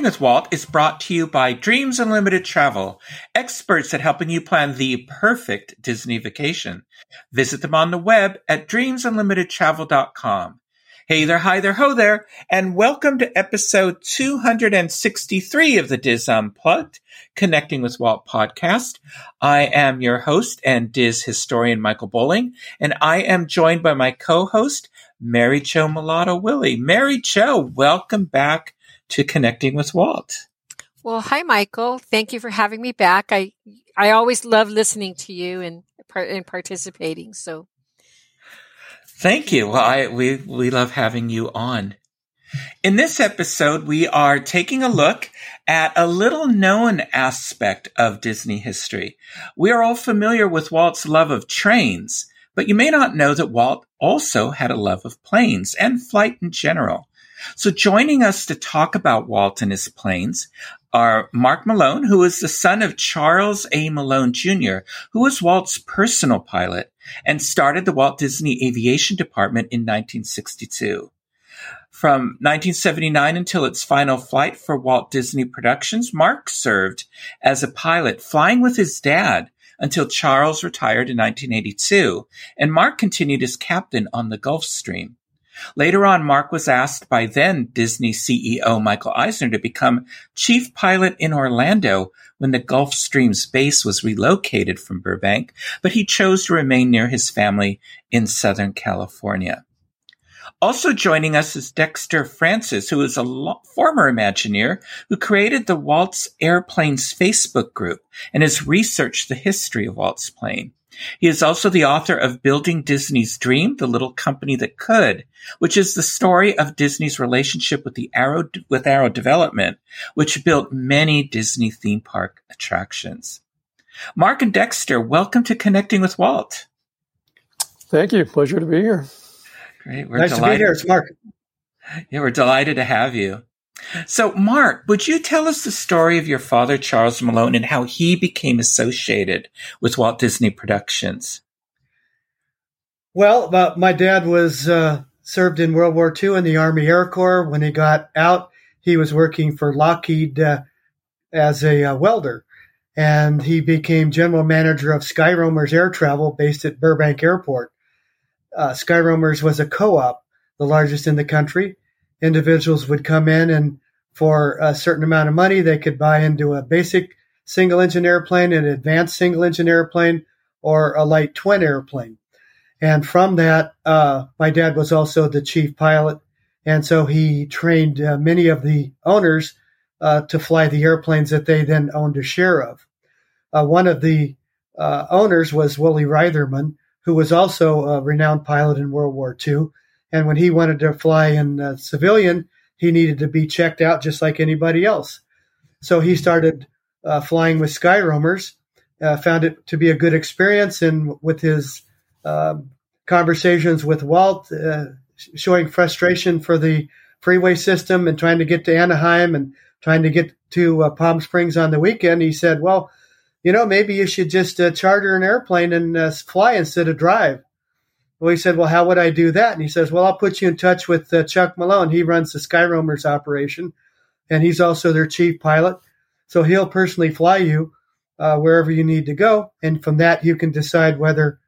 Connecting with Walt is brought to you by Dreams Unlimited Travel, experts at helping you plan the perfect Disney vacation. Visit them on the web at dreamsunlimitedtravel.com. Hey there, hi there, ho there, and welcome to episode 263 of the DIS Unplugged, Connecting with Walt podcast. I am your host and DIS historian Michael Bowling, and I am joined by my co-host, Mary Jo Mulatto Willie. Mary Jo, welcome back to connecting with Walt. Well, hi, Michael. Thank you for having me back. I I always love listening to you and and participating. So, thank you. Well, I we we love having you on. In this episode, we are taking a look at a little known aspect of Disney history. We are all familiar with Walt's love of trains, but you may not know that Walt also had a love of planes and flight in general. So joining us to talk about Walt and his planes are Mark Malone, who is the son of Charles A. Malone Jr., who was Walt's personal pilot and started the Walt Disney Aviation Department in 1962. From 1979 until its final flight for Walt Disney Productions, Mark served as a pilot flying with his dad until Charles retired in 1982, and Mark continued as captain on the Gulfstream. Later on, Mark was asked by then Disney CEO Michael Eisner to become chief pilot in Orlando when the Gulfstream's base was relocated from Burbank, but he chose to remain near his family in Southern California. Also joining us is Dexter Francis, who is a lo- former Imagineer who created the Walt's Airplanes Facebook group and has researched the history of Walt's plane. He is also the author of Building Disney's Dream, The Little Company That Could, which is the story of Disney's relationship with the Arrow, with Arrow Development, which built many Disney theme park attractions. Mark and Dexter, welcome to Connecting with Walt. Thank you. Pleasure to be here. Great. We're nice delighted. to be here. It's Mark. Yeah, we're delighted to have you. So, Mark, would you tell us the story of your father, Charles Malone, and how he became associated with Walt Disney Productions? Well, uh, my dad was uh, served in World War II in the Army Air Corps. When he got out, he was working for Lockheed uh, as a uh, welder, and he became general manager of Skyroamers Air Travel, based at Burbank Airport. Uh, Skyroamers was a co-op, the largest in the country individuals would come in and for a certain amount of money, they could buy into a basic single engine airplane, an advanced single engine airplane, or a light twin airplane. And from that, uh, my dad was also the chief pilot. And so he trained uh, many of the owners uh, to fly the airplanes that they then owned a share of. Uh, one of the uh, owners was Woolie Reitherman, who was also a renowned pilot in World War II. And when he wanted to fly in uh, civilian, he needed to be checked out just like anybody else. So he started uh, flying with Skyroamers, uh, found it to be a good experience, and with his um, conversations with Walt, uh, showing frustration for the freeway system and trying to get to Anaheim and trying to get to uh, Palm Springs on the weekend, he said, "Well, you know, maybe you should just uh, charter an airplane and fly instead of drive." Well, he said, well, how would I do that? And he says, well, I'll put you in touch with uh, Chuck Malone. He runs the Skyroamers operation, and he's also their chief pilot. So he'll personally fly you uh, wherever you need to go. And from that, you can decide whether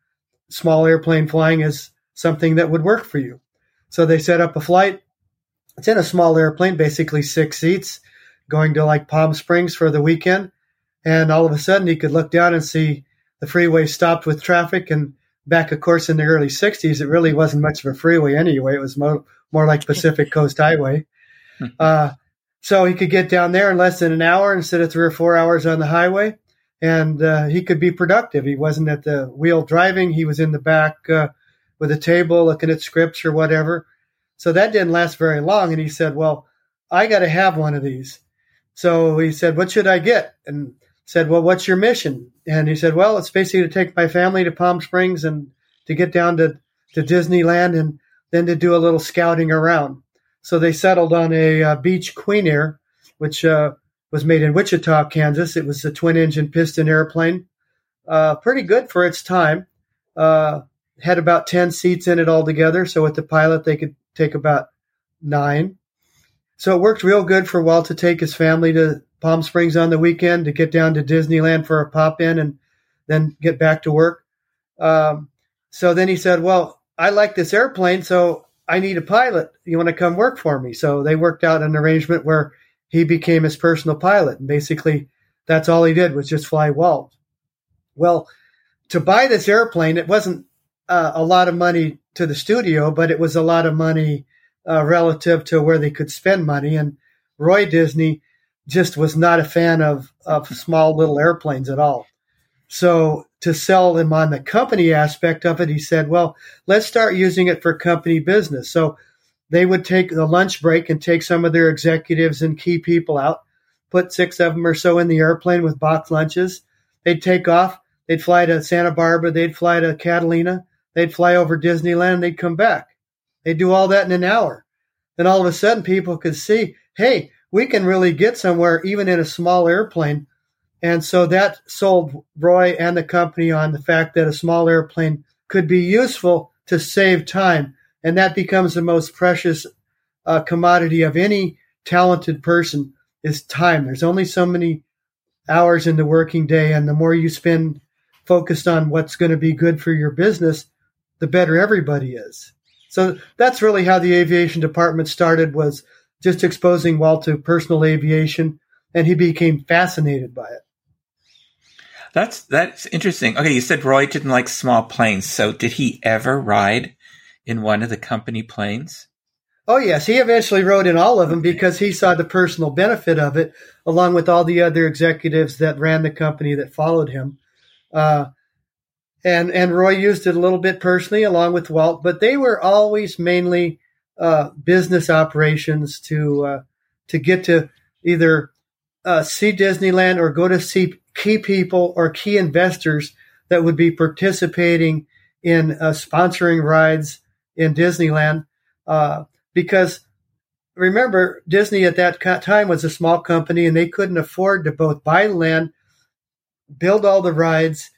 small airplane flying is something that would work for you. So they set up a flight. It's in a small airplane, basically six seats, going to like Palm Springs for the weekend. And all of a sudden, he could look down and see the freeway stopped with traffic and back, of course, in the early 60s, it really wasn't much of a freeway anyway. It was more, more like Pacific Coast Highway. Uh, so he could get down there in less than an hour instead of three or four hours on the highway. And uh, he could be productive. He wasn't at the wheel driving. He was in the back uh, with a table looking at scripts or whatever. So that didn't last very long. And he said, Well, I got to have one of these. So he said, What should I get? And said, "Well, what's your mission?" And he said, "Well, it's basically to take my family to Palm Springs and to get down to to Disneyland and then to do a little scouting around." So they settled on a uh, Beech Queen Air, which uh, was made in Wichita, Kansas. It was a twin engine piston airplane, uh, pretty good for its time. Uh, had about 10 seats in it altogether. So with the pilot, they could take about nine. So it worked real good for Walt to take his family to Palm Springs on the weekend to get down to Disneyland for a pop in and then get back to work. Um, so then he said, Well, I like this airplane, so I need a pilot. You want to come work for me? So they worked out an arrangement where he became his personal pilot. And basically, that's all he did was just fly Walt. Well, to buy this airplane, it wasn't uh, a lot of money to the studio, but it was a lot of money uh, relative to where they could spend money. And Roy Disney just was not a fan of, of small little airplanes at all. So to sell him on the company aspect of it, he said, well, let's start using it for company business. So they would take the lunch break and take some of their executives and key people out, put six of them or so in the airplane with box lunches. They'd take off. They'd fly to Santa Barbara. They'd fly to Catalina. They'd fly over Disneyland. They'd come back. They'd do all that in an hour. Then all of a sudden people could see, hey, we can really get somewhere even in a small airplane. And so that sold Roy and the company on the fact that a small airplane could be useful to save time. And that becomes the most precious uh, commodity of any talented person is time. There's only so many hours in the working day. And the more you spend focused on what's going to be good for your business, the better everybody is. So that's really how the aviation department started was just exposing Walt to personal aviation and he became fascinated by it. That's that's interesting. Okay, you said Roy didn't like small planes. So did he ever ride in one of the company planes? Oh yes, he eventually rode in all of them because he saw the personal benefit of it, along with all the other executives that ran the company that followed him. Uh, and and Roy used it a little bit personally along with Walt, but they were always mainly uh, business operations to uh, to get to either uh, see Disneyland or go to see key people or key investors that would be participating in uh, sponsoring rides in Disneyland. Uh, because remember, Disney at that time was a small company and they couldn't afford to both buy land, build all the rides,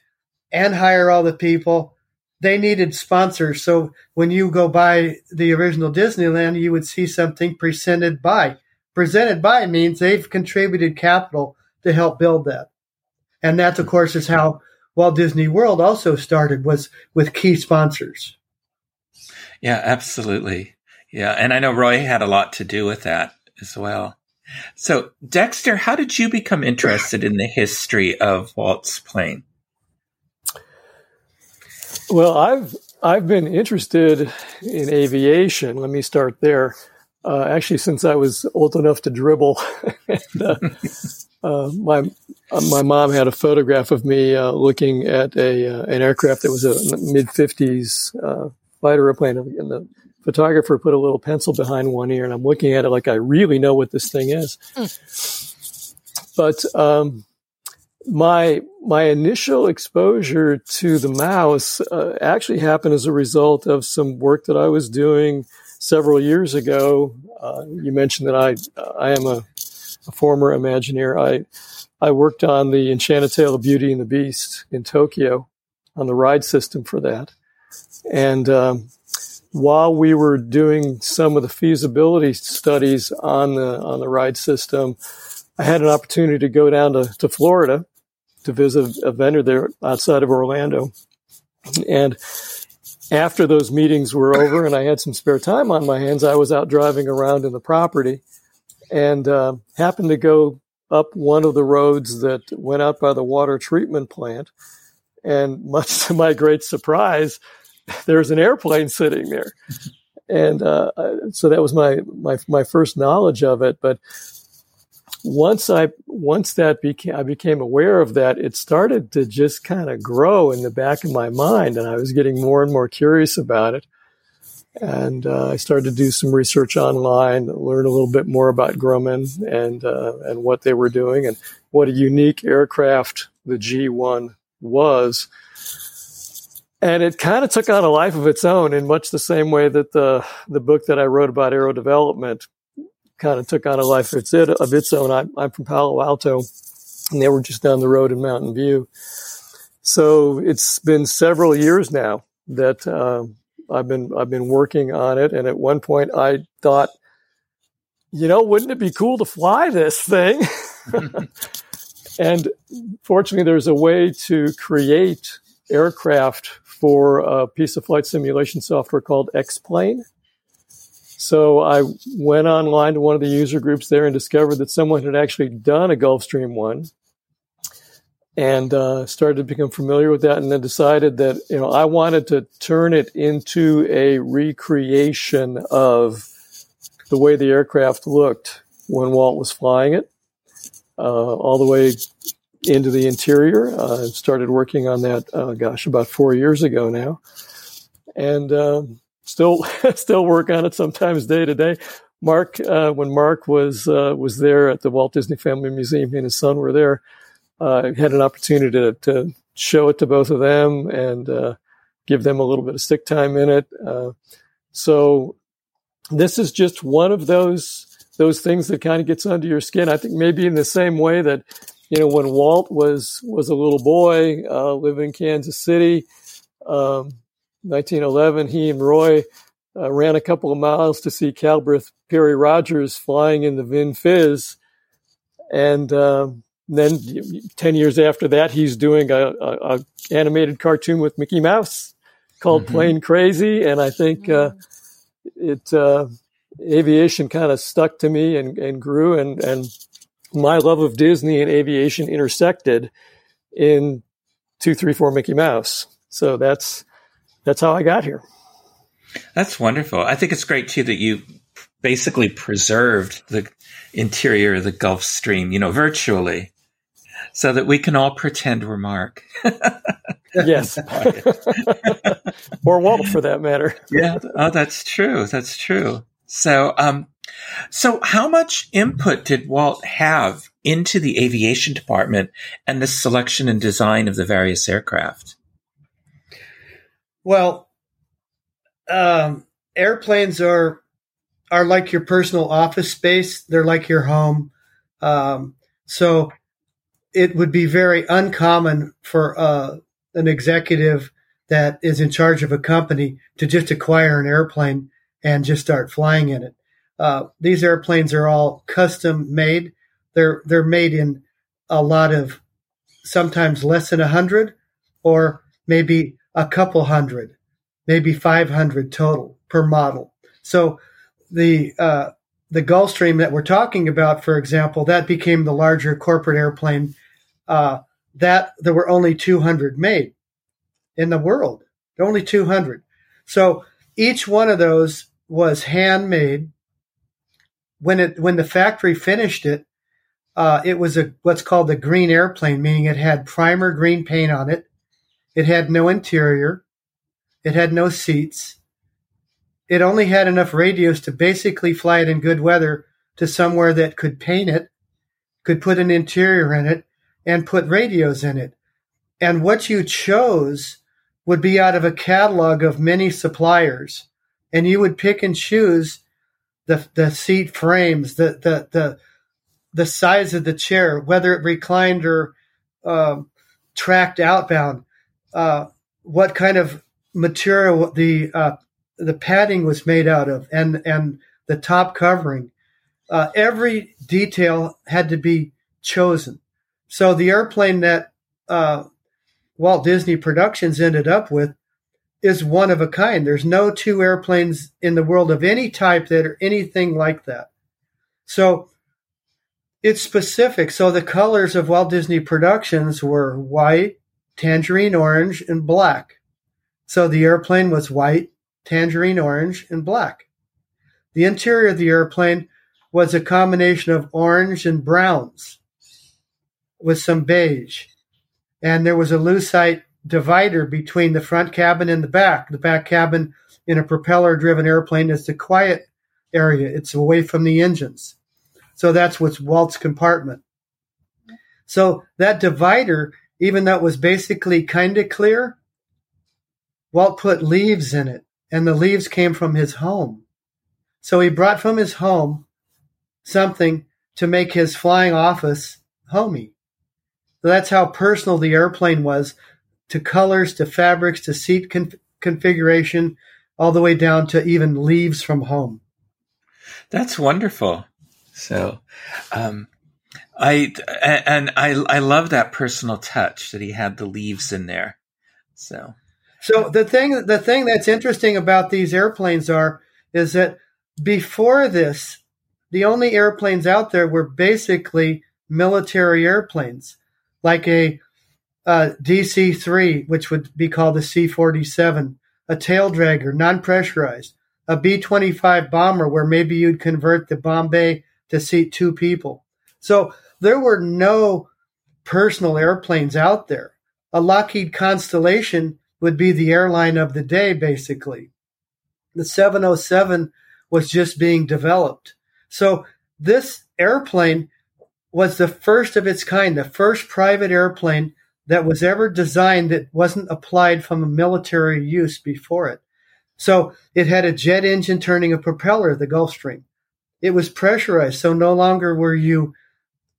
and hire all the people. They needed sponsors. So when you go by the original Disneyland, you would see something presented by. Presented by means they've contributed capital to help build that. And that, of course, is how Walt Disney World also started was with key sponsors. Yeah, absolutely. Yeah. And I know Roy had a lot to do with that as well. So, Dexter, how did you become interested in the history of Walt's plane? Well, I've I've been interested in aviation. Let me start there. Uh, actually, since I was old enough to dribble, and, uh, uh, my uh, my mom had a photograph of me uh, looking at a uh, an aircraft that was a mid fifties fighter airplane, and the photographer put a little pencil behind one ear, and I'm looking at it like I really know what this thing is. Mm. But um, my my initial exposure to the mouse uh, actually happened as a result of some work that I was doing several years ago. Uh, you mentioned that I I am a, a, former Imagineer. I I worked on the Enchanted Tale of Beauty and the Beast in Tokyo on the ride system for that, and um, while we were doing some of the feasibility studies on the on the ride system, I had an opportunity to go down to, to Florida to visit a vendor there outside of Orlando. And after those meetings were over and I had some spare time on my hands, I was out driving around in the property and uh, happened to go up one of the roads that went out by the water treatment plant. And much to my great surprise, there's an airplane sitting there. And uh, so that was my, my my first knowledge of it. But once I once that became I became aware of that, it started to just kind of grow in the back of my mind, and I was getting more and more curious about it. And uh, I started to do some research online, learn a little bit more about Grumman and uh, and what they were doing, and what a unique aircraft the G1 was. And it kind of took on a life of its own in much the same way that the the book that I wrote about Arrow Development kind of took on a life of its, of its own. I'm, I'm from Palo Alto, and they were just down the road in Mountain View. So it's been several years now that uh, I've been I've been working on it, and at one point I thought, you know, wouldn't it be cool to fly this thing? and fortunately, there's a way to create aircraft for a piece of flight simulation software called X-Plane. So I went online to one of the user groups there and discovered that someone had actually done a Gulfstream one and uh, started to become familiar with that and then decided that you know I wanted to turn it into a recreation of the way the aircraft looked when Walt was flying it uh, all the way into the interior. Uh, started working on that, uh, gosh, about four years ago now, and um, still still work on it sometimes day to day. Mark, uh, when Mark was uh, was there at the Walt Disney Family Museum, he and his son were there uh, had an opportunity to, to, show it to both of them and uh, give them a little bit of stick time in it. Uh, so this is just one of those those things that kind of gets under your skin. I think maybe in the same way that you know when Walt was was a little boy uh, living in Kansas City, um, 1911, he and Roy. Uh, ran a couple of miles to see Calbraith Perry Rodgers flying in the Vin Fiz, and um, then 10 years after that, he's doing a, a, a animated cartoon with Mickey Mouse called mm-hmm. Plane Crazy. And I think, uh, it, uh, aviation kind of stuck to me and, and grew and, and my love of Disney and aviation intersected in two, three, four Mickey Mouse. So that's, that's how I got here. That's wonderful. I think it's great too that you basically preserved the interior of the Gulfstream, you know, virtually so that we can all pretend we're Mark. yes. or Walt for that matter. yeah. Oh, that's true. That's true. So, um, so how much input did Walt have into the aviation department and the selection and design of the various aircraft? Well, um, airplanes are are like your personal office space. They're like your home. Um, so it would be very uncommon for uh, an executive that is in charge of a company to just acquire an airplane and just start flying in it. Uh, these airplanes are all custom made. They're they're made in a lot of sometimes less than a hundred, or maybe a couple hundred, maybe five hundred total per model. So the uh, the Gulfstream that we're talking about, for example, that became the larger corporate airplane uh, that there were only 200 made in the world. Only 200. So each one of those was handmade. When it when the factory finished it, uh, it was a what's called a green airplane, meaning it had primer green paint on it. It had no interior. It had no seats. It only had enough radios to basically fly it in good weather to somewhere that could paint it, could put an interior in it, and put radios in it. And what you chose would be out of a catalog of many suppliers. And you would pick and choose the, the seat frames, the, the, the, the size of the chair, whether it reclined or uh, tracked outbound, uh, what kind of material the uh, the padding was made out of, and and the top covering. Uh, every detail had to be chosen. So the airplane that uh, Walt Disney Productions ended up with is one of a kind. There's no two airplanes in the world of any type that are anything like that. So it's specific. So the colors of Walt Disney Productions were white, tangerine orange, and black. So the airplane was white, tangerine orange, and black. The interior of the airplane was a combination of orange and browns with some beige. And there was a lucite divider between the front cabin and the back. The back cabin in a propeller driven airplane is the quiet area, it's away from the engines. So that's what's Walt's compartment. So that divider, even though it was basically kind of clear, Walt put leaves in it, and the leaves came from his home. So he brought from his home something to make his flying office homey. That's how personal the airplane was to colors, to fabrics, to seat configuration, all the way down to even leaves from home. That's wonderful. So, um, I and I I love that personal touch that he had the leaves in there. So, so the thing the thing that's interesting about these airplanes are is that before this, the only airplanes out there were basically military airplanes, like a uh, DC 3, which would be called a C 47, a tail dragger, non pressurized, a B 25 bomber, where maybe you'd convert the bomb bay to seat two people. So there were no personal airplanes out there. A Lockheed Constellation would be the airline of the day, basically. The 707 was just being developed. So this airplane was the first of its kind, the first private airplane that was ever designed that wasn't applied from a military use before it. So it had a jet engine turning a propeller, the Gulfstream. It was pressurized, so no longer were you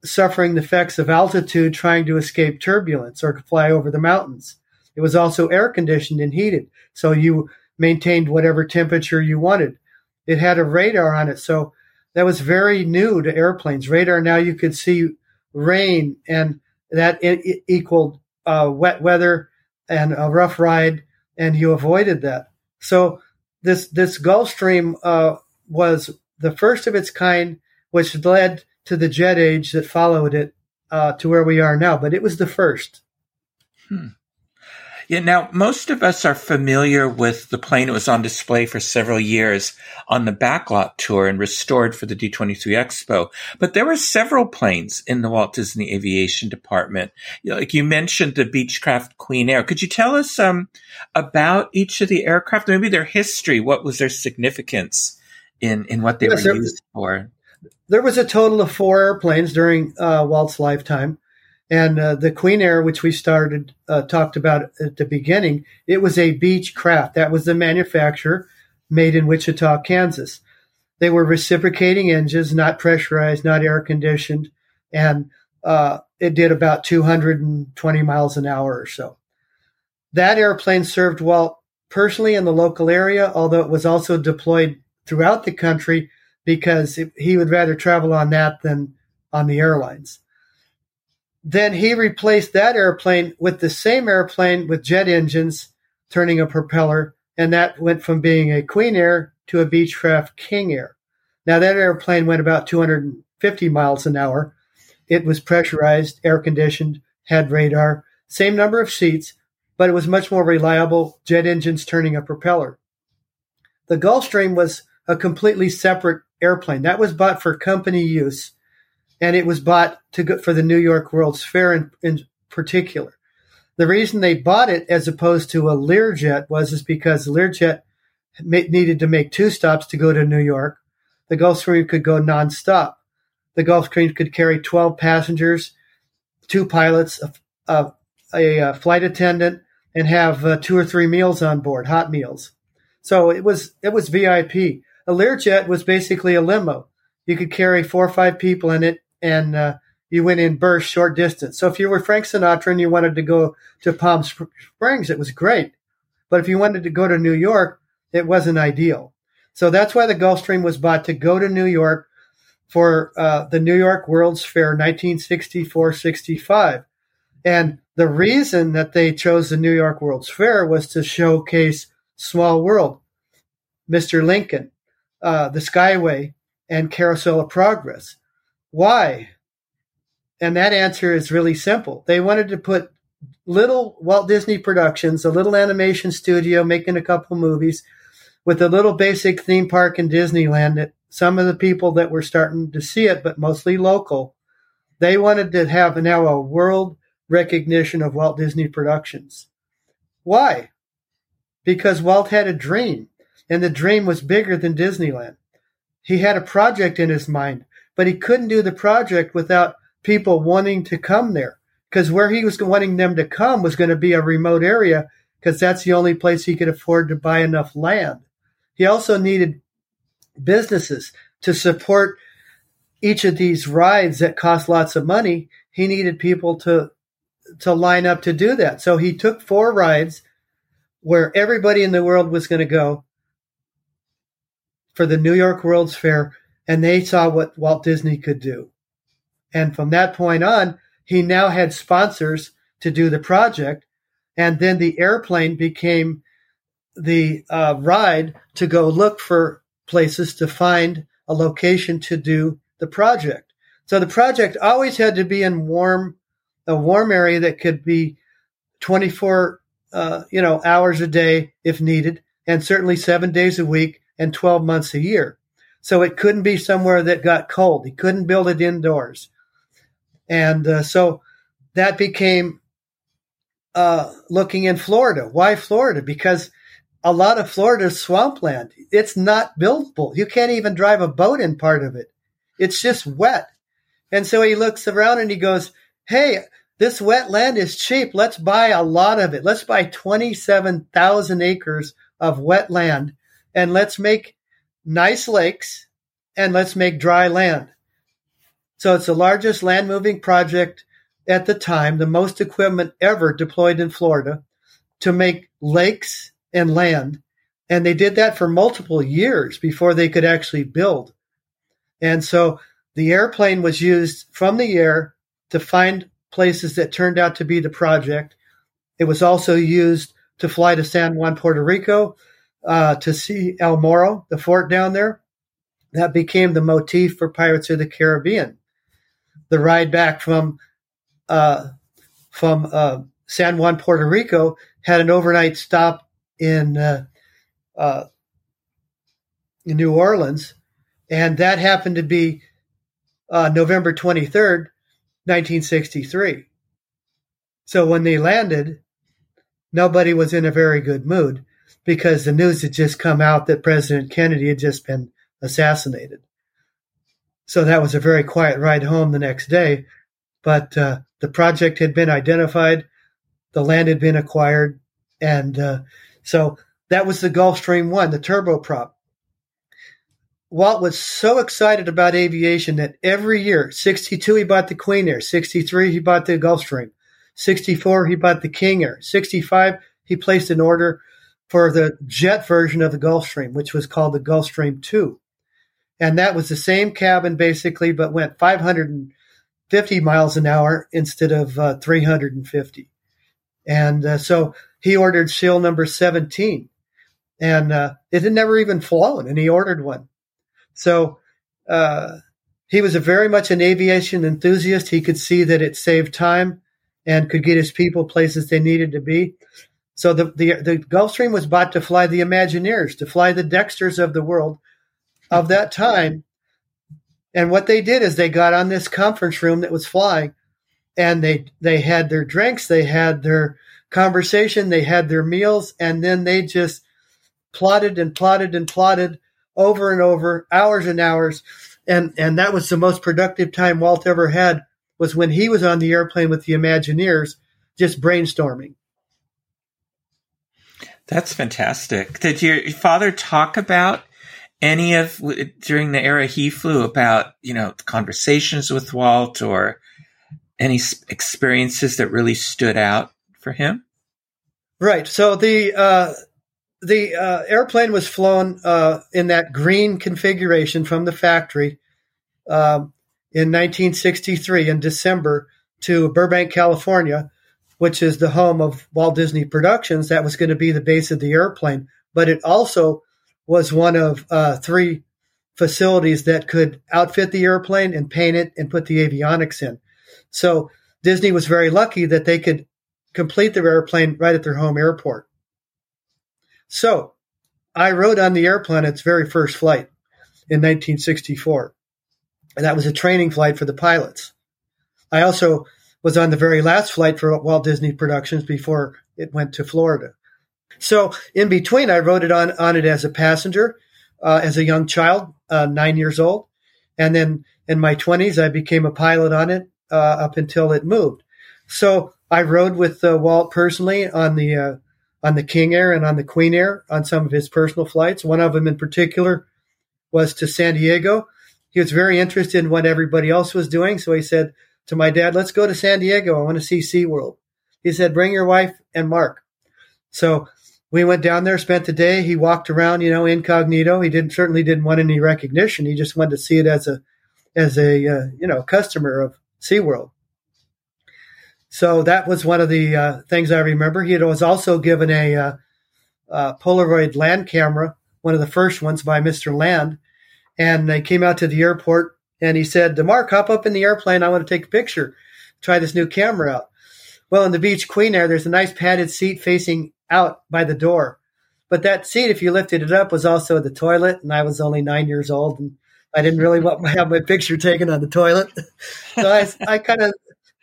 suffering the effects of altitude trying to escape turbulence or fly over the mountains. It was also air conditioned and heated, so you maintained whatever temperature you wanted. It had a radar on it, so that was very new to airplanes. Radar now you could see rain and that it, equaled uh, wet weather and a rough ride, and you avoided that. So this this Gulfstream uh, was the first of its kind, which led to the jet age that followed it uh, to where we are now. But it was the first. Hmm. Yeah, now most of us are familiar with the plane that was on display for several years on the backlot tour and restored for the D23 Expo. But there were several planes in the Walt Disney Aviation Department. Like you mentioned the Beechcraft Queen Air. Could you tell us um, about each of the aircraft, maybe their history? What was their significance in, in what they yes, were used for? There was a total of four airplanes during uh, Walt's lifetime. And uh, the Queen Air, which we started uh, talked about at the beginning, it was a Beechcraft. That was the manufacturer, made in Wichita, Kansas. They were reciprocating engines, not pressurized, not air conditioned, and uh, it did about 220 miles an hour or so. That airplane served Walt personally in the local area, although it was also deployed throughout the country because he would rather travel on that than on the airlines. Then he replaced that airplane with the same airplane with jet engines turning a propeller, and that went from being a Queen Air to a Beechcraft King Air. Now that airplane went about 250 miles an hour. It was pressurized, air conditioned, had radar, same number of seats, but it was much more reliable, jet engines turning a propeller. The Gulfstream was a completely separate airplane. That was bought for company use and it was bought to go for the New York World's Fair in, in particular. The reason they bought it as opposed to a Learjet was is because Learjet needed to make two stops to go to New York. The Gulfstream could go nonstop. The Gulfstream could carry 12 passengers, two pilots, a, a, a flight attendant, and have uh, two or three meals on board, hot meals. So it was it was VIP. A Learjet was basically a limo. You could carry four or five people in it and uh, you went in burst short distance. So if you were Frank Sinatra and you wanted to go to Palm Springs, it was great. But if you wanted to go to New York, it wasn't ideal. So that's why the Gulfstream was bought to go to New York for uh, the New York World's Fair 1964-65. And the reason that they chose the New York World's Fair was to showcase Small World, Mr. Lincoln, uh, the Skyway, and Carousel of Progress. Why? And that answer is really simple. They wanted to put little Walt Disney Productions, a little animation studio making a couple movies with a little basic theme park in Disneyland that some of the people that were starting to see it, but mostly local, they wanted to have now a world recognition of Walt Disney Productions. Why? Because Walt had a dream, and the dream was bigger than Disneyland. He had a project in his mind, but he couldn't do the project without people wanting to come there. Because where he was wanting them to come was going to be a remote area, because that's the only place he could afford to buy enough land. He also needed businesses to support each of these rides that cost lots of money. He needed people to to line up to do that. So he took four rides where everybody in the world was going to go for the New York World's Fair, and they saw what Walt Disney could do. And from that point on, he now had sponsors to do the project. And then the airplane became the uh, ride to go look for places to find a location to do the project. So the project always had to be in warm, a warm area that could be 24, uh, you know, hours a day if needed, and certainly seven days a week and 12 months a year. So it couldn't be somewhere that got cold. He couldn't build it indoors. And uh, so that became uh, looking in Florida. Why Florida? Because a lot of Florida is swampland. It's not buildable. You can't even drive a boat in part of it. It's just wet. And so he looks around and he goes, Hey, this wet land is cheap. Let's buy a lot of it. Let's buy 27,000 acres of wet land and let's make nice lakes and let's make dry land. So it's the largest land moving project at the time, the most equipment ever deployed in Florida to make lakes and land. And they did that for multiple years before they could actually build. And so the airplane was used from the air to find places that turned out to be the project. It was also used to fly to San Juan, Puerto Rico, uh, to see El Morro, the fort down there. That became the motif for Pirates of the Caribbean. The ride back from uh, from uh, San Juan, Puerto Rico, had an overnight stop in uh, uh, in New Orleans, and that happened to be uh, November 23rd, 1963. So when they landed, nobody was in a very good mood because the news had just come out that President Kennedy had just been assassinated. So that was a very quiet ride home the next day. But uh, the project had been identified, the land had been acquired, and uh, so that was the Gulfstream One, the turboprop. Walt was so excited about aviation that every year, 62, he bought the Queen Air. 63, he bought the Gulfstream. 64, he bought the King Air. 65, he placed an order for the jet version of the Gulfstream, which was called the Gulfstream 2. And that was the same cabin basically, but went 550 miles an hour instead of uh, 350. And uh, so he ordered seal number 17. And uh, it had never even flown, and he ordered one. So uh, he was a very much an aviation enthusiast. He could see that it saved time and could get his people places they needed to be. So the, the, the Gulfstream was bought to fly the Imagineers, to fly the Dexters of the world of that time. And what they did is they got on this conference room that was flying and they, they had their drinks, they had their conversation, they had their meals, and then they just plotted and plotted and plotted over and over, hours and hours. And, and that was the most productive time Walt ever had was when he was on the airplane with the Imagineers, just brainstorming. That's fantastic. Did your father talk about any of during the era he flew about you know conversations with Walt or any experiences that really stood out for him? Right. So the uh, the uh, airplane was flown uh, in that green configuration from the factory um, in 1963 in December to Burbank, California, which is the home of Walt Disney Productions. That was going to be the base of the airplane, but it also was one of uh, three facilities that could outfit the airplane and paint it and put the avionics in. So Disney was very lucky that they could complete their airplane right at their home airport. So I rode on the airplane its very first flight in 1964. And that was a training flight for the pilots. I also was on the very last flight for Walt Disney Productions before it went to Florida. So in between, I wrote it on, on it as a passenger, uh, as a young child, uh, nine years old. And then in my twenties, I became a pilot on it, uh, up until it moved. So I rode with uh, Walt personally on the, uh, on the King Air and on the Queen Air on some of his personal flights. One of them in particular was to San Diego. He was very interested in what everybody else was doing. So he said to my dad, let's go to San Diego. I want to see SeaWorld. He said, bring your wife and Mark. So we went down there, spent the day. He walked around, you know, incognito. He didn't certainly didn't want any recognition. He just wanted to see it as a as a uh, you know customer of SeaWorld. So that was one of the uh, things I remember. He was also given a uh, Polaroid land camera, one of the first ones by Mr. Land, and they came out to the airport and he said, "Mark, hop up in the airplane. I want to take a picture. Try this new camera out." Well, in the Beech Queen Air, there's a nice padded seat facing out by the door. But that seat, if you lifted it up, was also the toilet, and I was only nine years old, and I didn't really want to have my picture taken on the toilet. so I, I kind of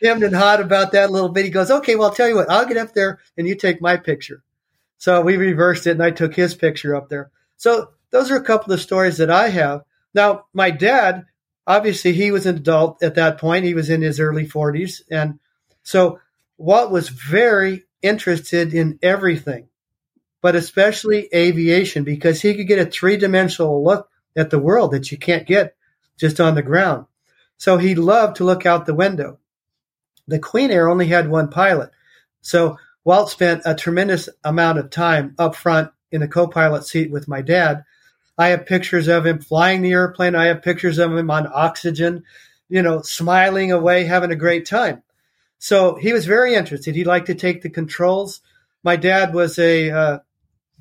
hemmed and hawed about that a little bit. He goes, "Okay, well, I'll tell you what, I'll get up there, and you take my picture." So we reversed it, and I took his picture up there. So those are a couple of stories that I have. Now, my dad, obviously, he was an adult at that point. He was in his early 40s, and so Walt was very interested in everything, but especially aviation because he could get a three dimensional look at the world that you can't get just on the ground. So he loved to look out the window. The Queen Air only had one pilot. So Walt spent a tremendous amount of time up front in the co pilot seat with my dad. I have pictures of him flying the airplane. I have pictures of him on oxygen, you know, smiling away, having a great time. So he was very interested. He liked to take the controls. My dad was a uh,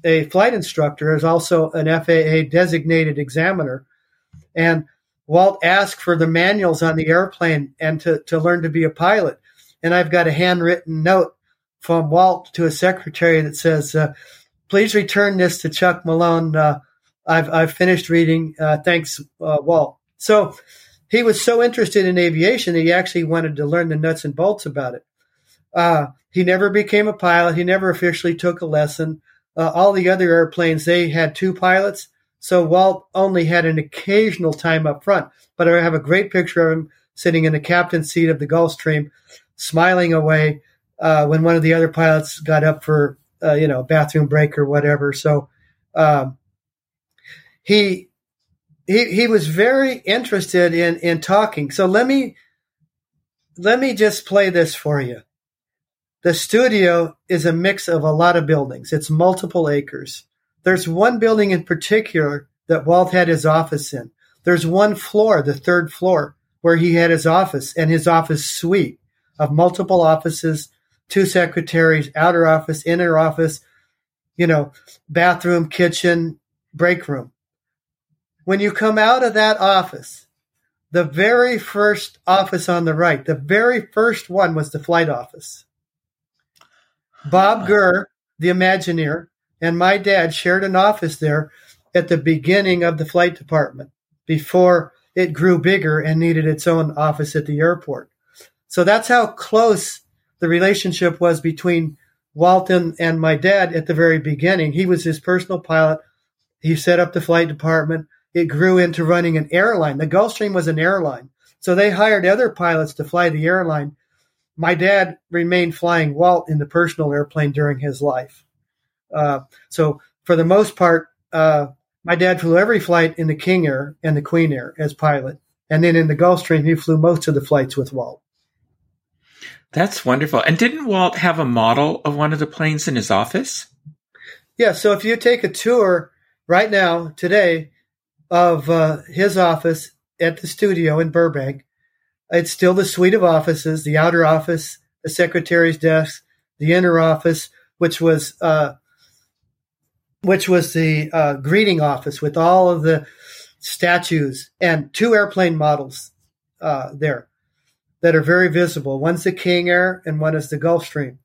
a flight instructor, is also an FAA designated examiner, and Walt asked for the manuals on the airplane and to, to learn to be a pilot. And I've got a handwritten note from Walt to a secretary that says, uh, "Please return this to Chuck Malone. Uh, I've I've finished reading. Uh, thanks, uh, Walt." So he was so interested in aviation that he actually wanted to learn the nuts and bolts about it. Uh, he never became a pilot. He never officially took a lesson. Uh, all the other airplanes, they had two pilots. So Walt only had an occasional time up front. But I have a great picture of him sitting in the captain's seat of the Gulfstream, smiling away uh, when one of the other pilots got up for, uh, you know, bathroom break or whatever. So um, he he he was very interested in in talking. So let me let me just play this for you. The studio is a mix of a lot of buildings. It's multiple acres. There's one building in particular that Walt had his office in. There's one floor, the third floor, where he had his office and his office suite of multiple offices, two secretaries, outer office, inner office, you know, bathroom, kitchen, break room. When you come out of that office, the very first office on the right, the very first one was the flight office. Bob Gurr, the Imagineer, and my dad shared an office there at the beginning of the flight department before it grew bigger and needed its own office at the airport. So that's how close the relationship was between Walton and my dad at the very beginning. He was his personal pilot. He set up the flight department it grew into running an airline. The Gulfstream was an airline. So they hired other pilots to fly the airline. My dad remained flying Walt in the personal airplane during his life. Uh, so for the most part, uh, my dad flew every flight in the King Air and the Queen Air as pilot. And then in the Gulfstream, he flew most of the flights with Walt. That's wonderful. And didn't Walt have a model of one of the planes in his office? Yeah. So if you take a tour right now, today, of uh, his office at the studio in Burbank. It's still the suite of offices, the outer office, the secretary's desk, the inner office, which was uh, which was the uh, greeting office with all of the statues and two airplane models uh, there that are very visible. One's the King Air and one is the Gulfstream.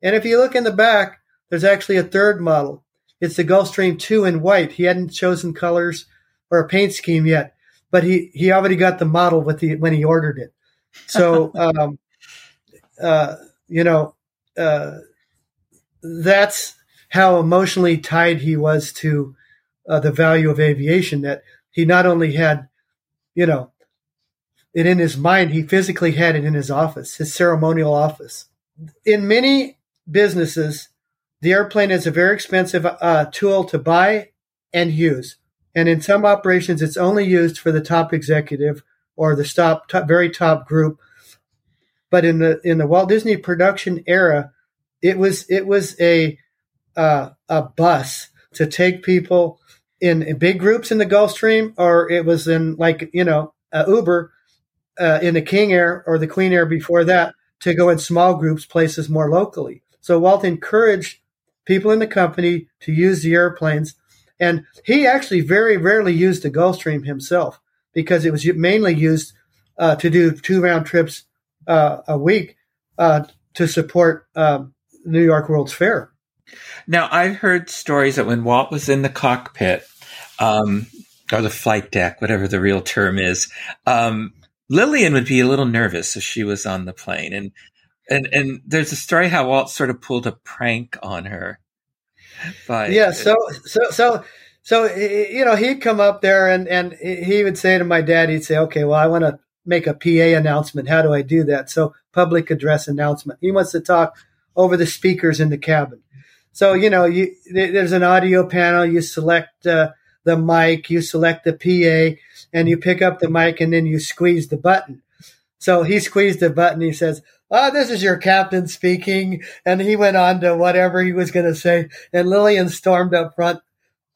And if you look in the back, there's actually a third model. It's the Gulfstream 2 in white. He hadn't chosen colors or a paint scheme yet, but he he already got the model with the when he ordered it. So um, uh, you know, uh, that's how emotionally tied he was to uh, the value of aviation. That he not only had, you know, it in his mind, he physically had it in his office, his ceremonial office. In many businesses, the airplane is a very expensive uh, tool to buy and use. And in some operations, it's only used for the top executive or the top, top very top group. But in the in the Walt Disney production era, it was it was a uh, a bus to take people in, in, big groups in the Gulfstream, or it was in like you know Uber uh, in the King Air or the Queen Air before that to go in small groups, places more locally. So Walt encouraged people in the company to use the airplanes, and he actually very rarely used the Gulfstream himself because it was mainly used uh, to do two round trips uh, a week uh, to support um, New York World's Fair. Now, I've heard stories that when Walt was in the cockpit, um, or the flight deck, whatever the real term is, um, Lillian would be a little nervous if she was on the plane, and and and there's a story how Walt sort of pulled a prank on her. But yeah, so so so so you know he'd come up there and and he would say to my dad, he'd say, "Okay, well, I want to make a PA announcement. How do I do that?" So public address announcement. He wants to talk over the speakers in the cabin. So you know, you, there's an audio panel. You select uh, the mic, you select the PA, and you pick up the mic, and then you squeeze the button. So he squeezed the button. He says, "Ah, oh, this is your captain speaking," and he went on to whatever he was going to say. And Lillian stormed up front.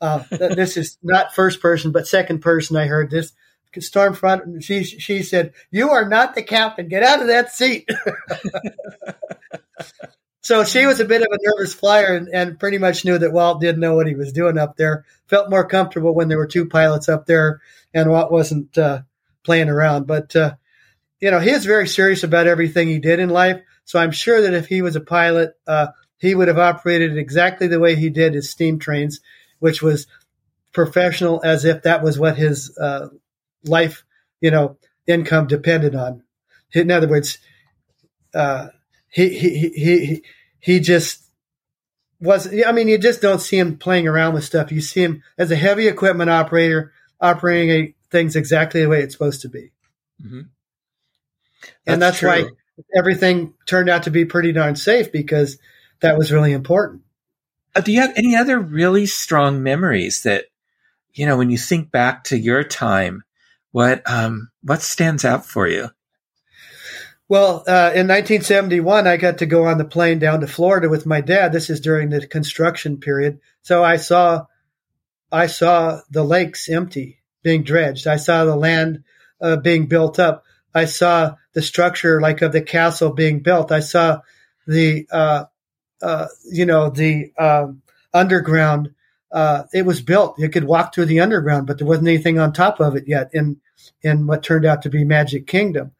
Uh, this is not first person, but second person. I heard this storm front. She she said, "You are not the captain. Get out of that seat." So she was a bit of a nervous flyer and, and, pretty much knew that Walt didn't know what he was doing up there. Felt more comfortable when there were two pilots up there and Walt wasn't uh, playing around. But, uh, you know, he is very serious about everything he did in life. So I'm sure that if he was a pilot, uh, he would have operated exactly the way he did his steam trains, which was professional as if that was what his uh, life, you know, income depended on. In other words, uh, he he he he just was. I mean, you just don't see him playing around with stuff. You see him as a heavy equipment operator operating things exactly the way it's supposed to be. Mm-hmm. And that's why everything turned out to be pretty darn safe because that was really important. Uh, do you have any other really strong memories that you know when you think back to your time? What um what stands out for you? Well, uh, in 1971, I got to go on the plane down to Florida with my dad. This is during the construction period, so I saw, I saw the lakes empty, being dredged. I saw the land uh, being built up. I saw the structure, like of the castle, being built. I saw the, uh, uh you know, the um, underground. Uh, it was built. You could walk through the underground, but there wasn't anything on top of it yet in in what turned out to be Magic Kingdom.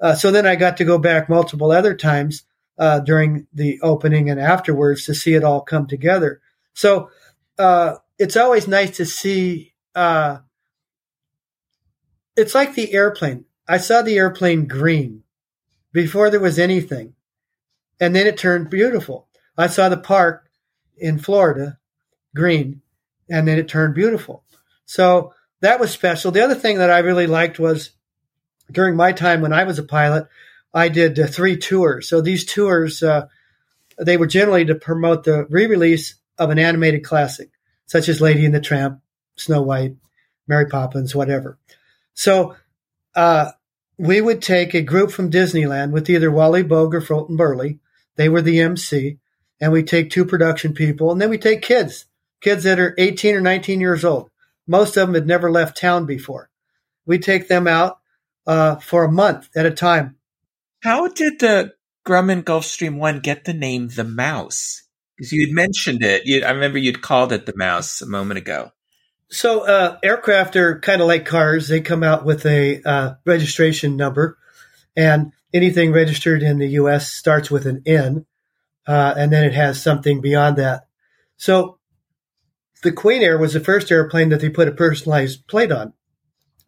Uh, so then I got to go back multiple other times uh, during the opening and afterwards to see it all come together. So uh, it's always nice to see. It's like the airplane. I saw the airplane green before there was anything, and then it turned beautiful. I saw the park in Florida green, and then it turned beautiful. So that was special. The other thing that I really liked was during my time when I was a pilot, I did uh, three tours. So these tours, uh, they were generally to promote the re-release of an animated classic, such as Lady and the Tramp, Snow White, Mary Poppins, whatever. So uh, we would take a group from Disneyland with either Wally Boag or Fulton Burley. They were the MC, and we take two production people, and then we take kids, kids that are 18 or 19 years old. Most of them had never left town before. We take them out uh, for a month at a time. How did the Grumman Gulfstream One get the name the Mouse? Because you had mentioned it. You, I remember you'd called it the Mouse a moment ago. So uh, aircraft are kind of like cars. They come out with a uh, registration number, and anything registered in the U.S. starts with an N, uh, and then it has something beyond that. So the Queen Air was the first airplane that they put a personalized plate on.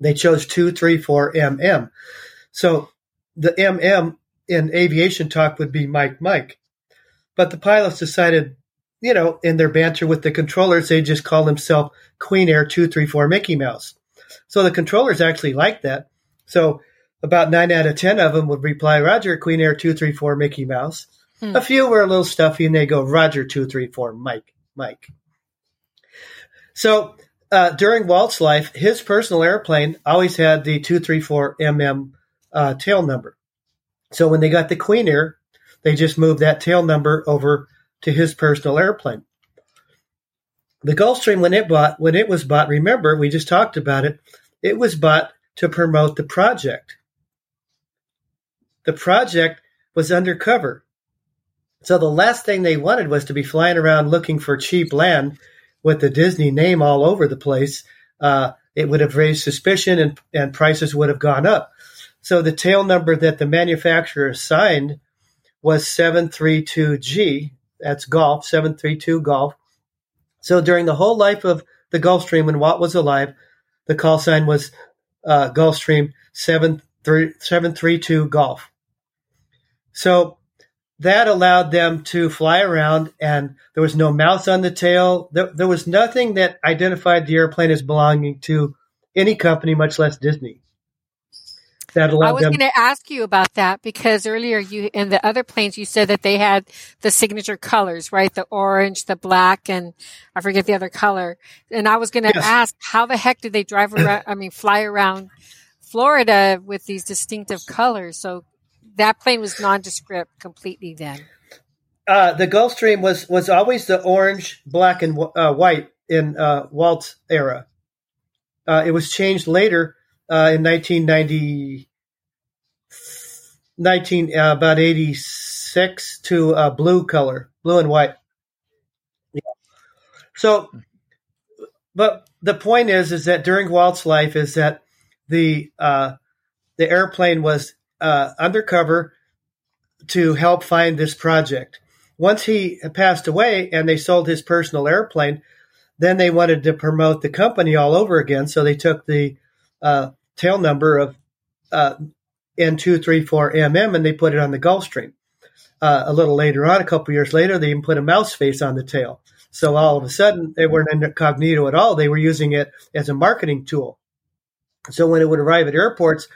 They chose 234MM. So the MM in aviation talk would be Mike Mike. but the pilots decided, you know, in their banter with the controllers, they just call himself Queen Air 234 Mickey Mouse. So the controllers actually like that. So about nine out of 10 of them would reply, Roger, Queen Air 234 Mickey Mouse. Hmm. A few were a little stuffy and they go, Roger 234 Mike, Mike. So uh, during Walt's life, his personal airplane always had the 234mm uh, tail number. So when they got the Queen Air, they just moved that tail number over to his personal airplane. The Gulfstream, when it bought, when it was bought, remember we just talked about it. It was bought to promote the project. The project was undercover. So the last thing they wanted was to be flying around looking for cheap land with the Disney name all over the place. Uh, it would have raised suspicion and, and prices would have gone up. So the tail number that the manufacturer assigned was 732G. That's Golf, 732 Golf. So during the whole life of the Gulfstream, when Walt was alive, the call sign was uh, Gulfstream 732 Golf. So that allowed them to fly around, and there was no mouse on the tail. There, there was nothing that identified the airplane as belonging to any company, much less Disney. That allowed I was going to ask you about that because earlier you in the other planes you said that they had the signature colors, right? The orange, the black, and I forget the other color. And I was going to yes. ask, how the heck did they drive around? I mean, fly around Florida with these distinctive colors? So that plane was nondescript completely then. Uh, the Gulfstream was was always the orange, black, and uh, white in uh, Walt's era. Uh, it was changed later uh, in 1990, 19, uh, about 86 to a blue color, blue and white. Yeah. So, but the point is, is that during Walt's life, is that the the airplane was uh, undercover to help find this project. Once he passed away and they sold his personal airplane, then they wanted to promote the company all over again. So they took the uh, tail number of uh, N234MM and they put it on the Gulfstream. Uh, a little later on, a couple years later, they even put a mouse face on the tail. So all of a sudden, they weren't incognito at all. They were using it as a marketing tool. So when it would arrive at airports,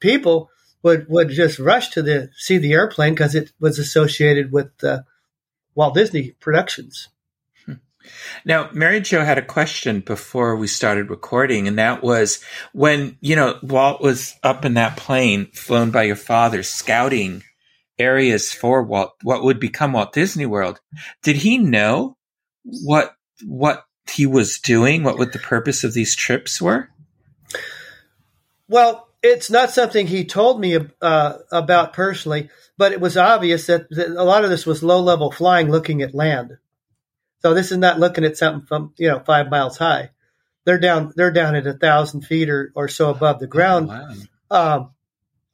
people would would just rush to the see the airplane because it was associated with uh, Walt Disney Productions. Now, Mary Jo had a question before we started recording, and that was when, you know, Walt was up in that plane flown by your father scouting areas for Walt, what would become Walt Disney World. Did he know what, what he was doing? What would the purpose of these trips were? Well, it's not something he told me uh, about personally, but it was obvious that, that, a lot of this was low level flying, looking at land. So this is not looking at something from you know five miles high. They're down. They're down at a thousand feet or, or so above the ground, oh, wow. um,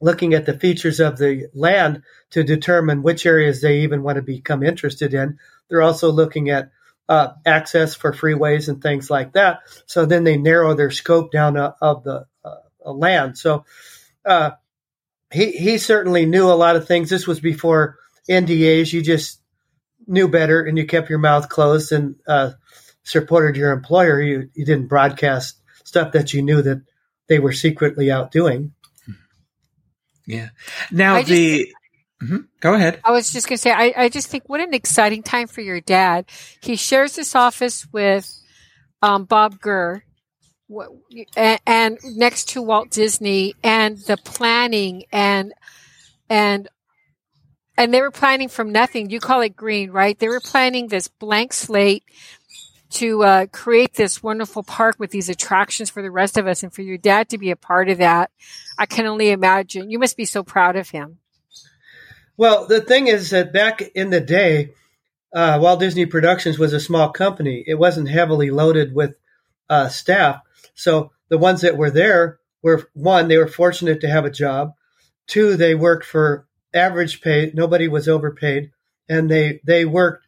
looking at the features of the land to determine which areas they even want to become interested in. They're also looking at uh, access for freeways and things like that. So then they narrow their scope down uh, of the land. So uh, he he certainly knew a lot of things. This was before NDAs. You just knew better, and you kept your mouth closed and uh, supported your employer. You you didn't broadcast stuff that you knew that they were secretly out doing. Yeah. Now just, the. Mm-hmm. Go ahead. I was just going to say, I, I just think what an exciting time for your dad. He shares this office with um, Bob Gurr, and next to Walt Disney and the planning and and and they were planning from nothing. You call it green, right? They were planning this blank slate to uh, create this wonderful park with these attractions for the rest of us, and for your dad to be a part of that. I can only imagine. You must be so proud of him. Well, the thing is that back in the day, uh, Walt Disney Productions was a small company. It wasn't heavily loaded with uh, staff. So the ones that were there were one, they were fortunate to have a job. Two, they worked for average pay. Nobody was overpaid. And they, they worked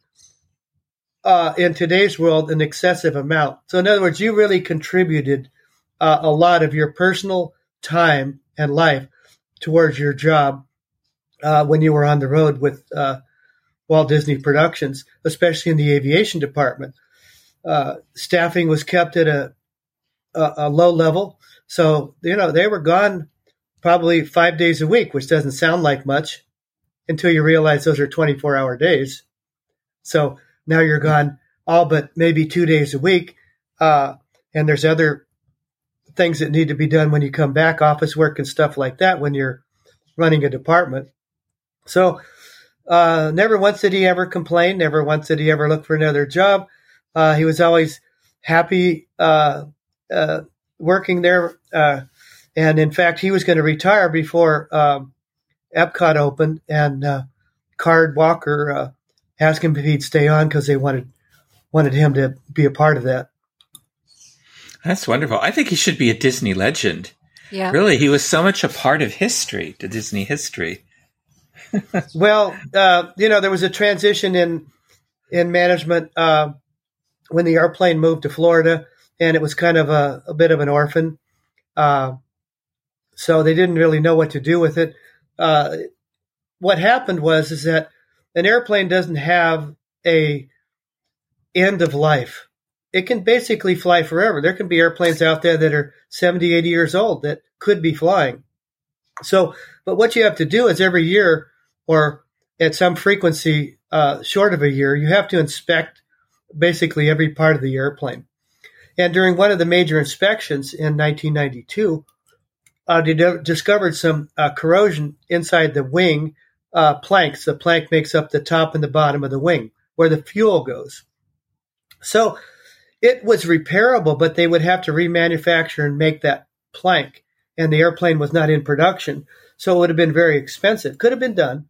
uh, in today's world an excessive amount. So in other words, you really contributed uh, a lot of your personal time and life towards your job uh, when you were on the road with uh, Walt Disney Productions, especially in the aviation department. Uh, staffing was kept at a, a, a low level, so you know they were gone probably five days a week, which doesn't sound like much until you realize those are 24 hour days. So now you're gone all but maybe two days a week. Uh, and there's other things that need to be done when you come back, office work and stuff like that when you're running a department. So, uh, never once did he ever complain. Never once did he ever look for another job. Uh, he was always happy uh, uh working there. Uh, and in fact, he was going to retire before um, Epcot opened, and uh, Card Walker asked him if he'd stay on because they wanted wanted him to be a part of that. That's wonderful. I think he should be a Disney legend. Yeah. Really, he was so much a part of history, to Disney history. well, uh, you know, there was a transition in in management uh, when the airplane moved to Florida, and it was kind of a, a bit of an orphan. Uh, so they didn't really know what to do with it. Uh, what happened was is that an airplane doesn't have a end of life. It can basically fly forever. There can be airplanes out there that are 70, 80 years old that could be flying. So, but what you have to do is every year or at some frequency uh, short of a year, you have to inspect basically every part of the airplane. And during one of the major inspections in 1992, uh, they discovered some uh, corrosion inside the wing uh, planks. The plank makes up the top and the bottom of the wing where the fuel goes. So it was repairable, but they would have to remanufacture and make that plank. And the airplane was not in production. So it would have been very expensive. Could have been done.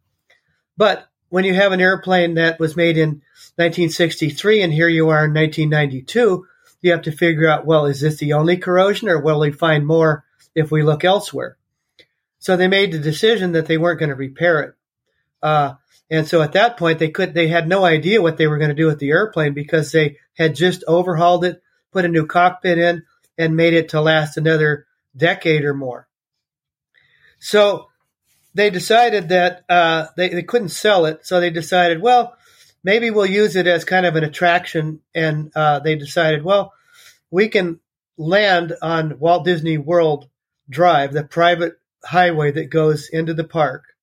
But when you have an airplane that was made in 1963 and here you are in 1992, you have to figure out, well, is this the only corrosion or will we find more if we look elsewhere? So they made the decision that they weren't going to repair it. Uh, and so at that point, they could they had no idea what they were going to do with the airplane because they had just overhauled it, put a new cockpit in, and made it to last another decade or more. So they decided that uh, they they couldn't sell it, so they decided, well, maybe we'll use it as kind of an attraction. And uh, they decided, well, we can land on Walt Disney World Drive, the private highway that goes into the park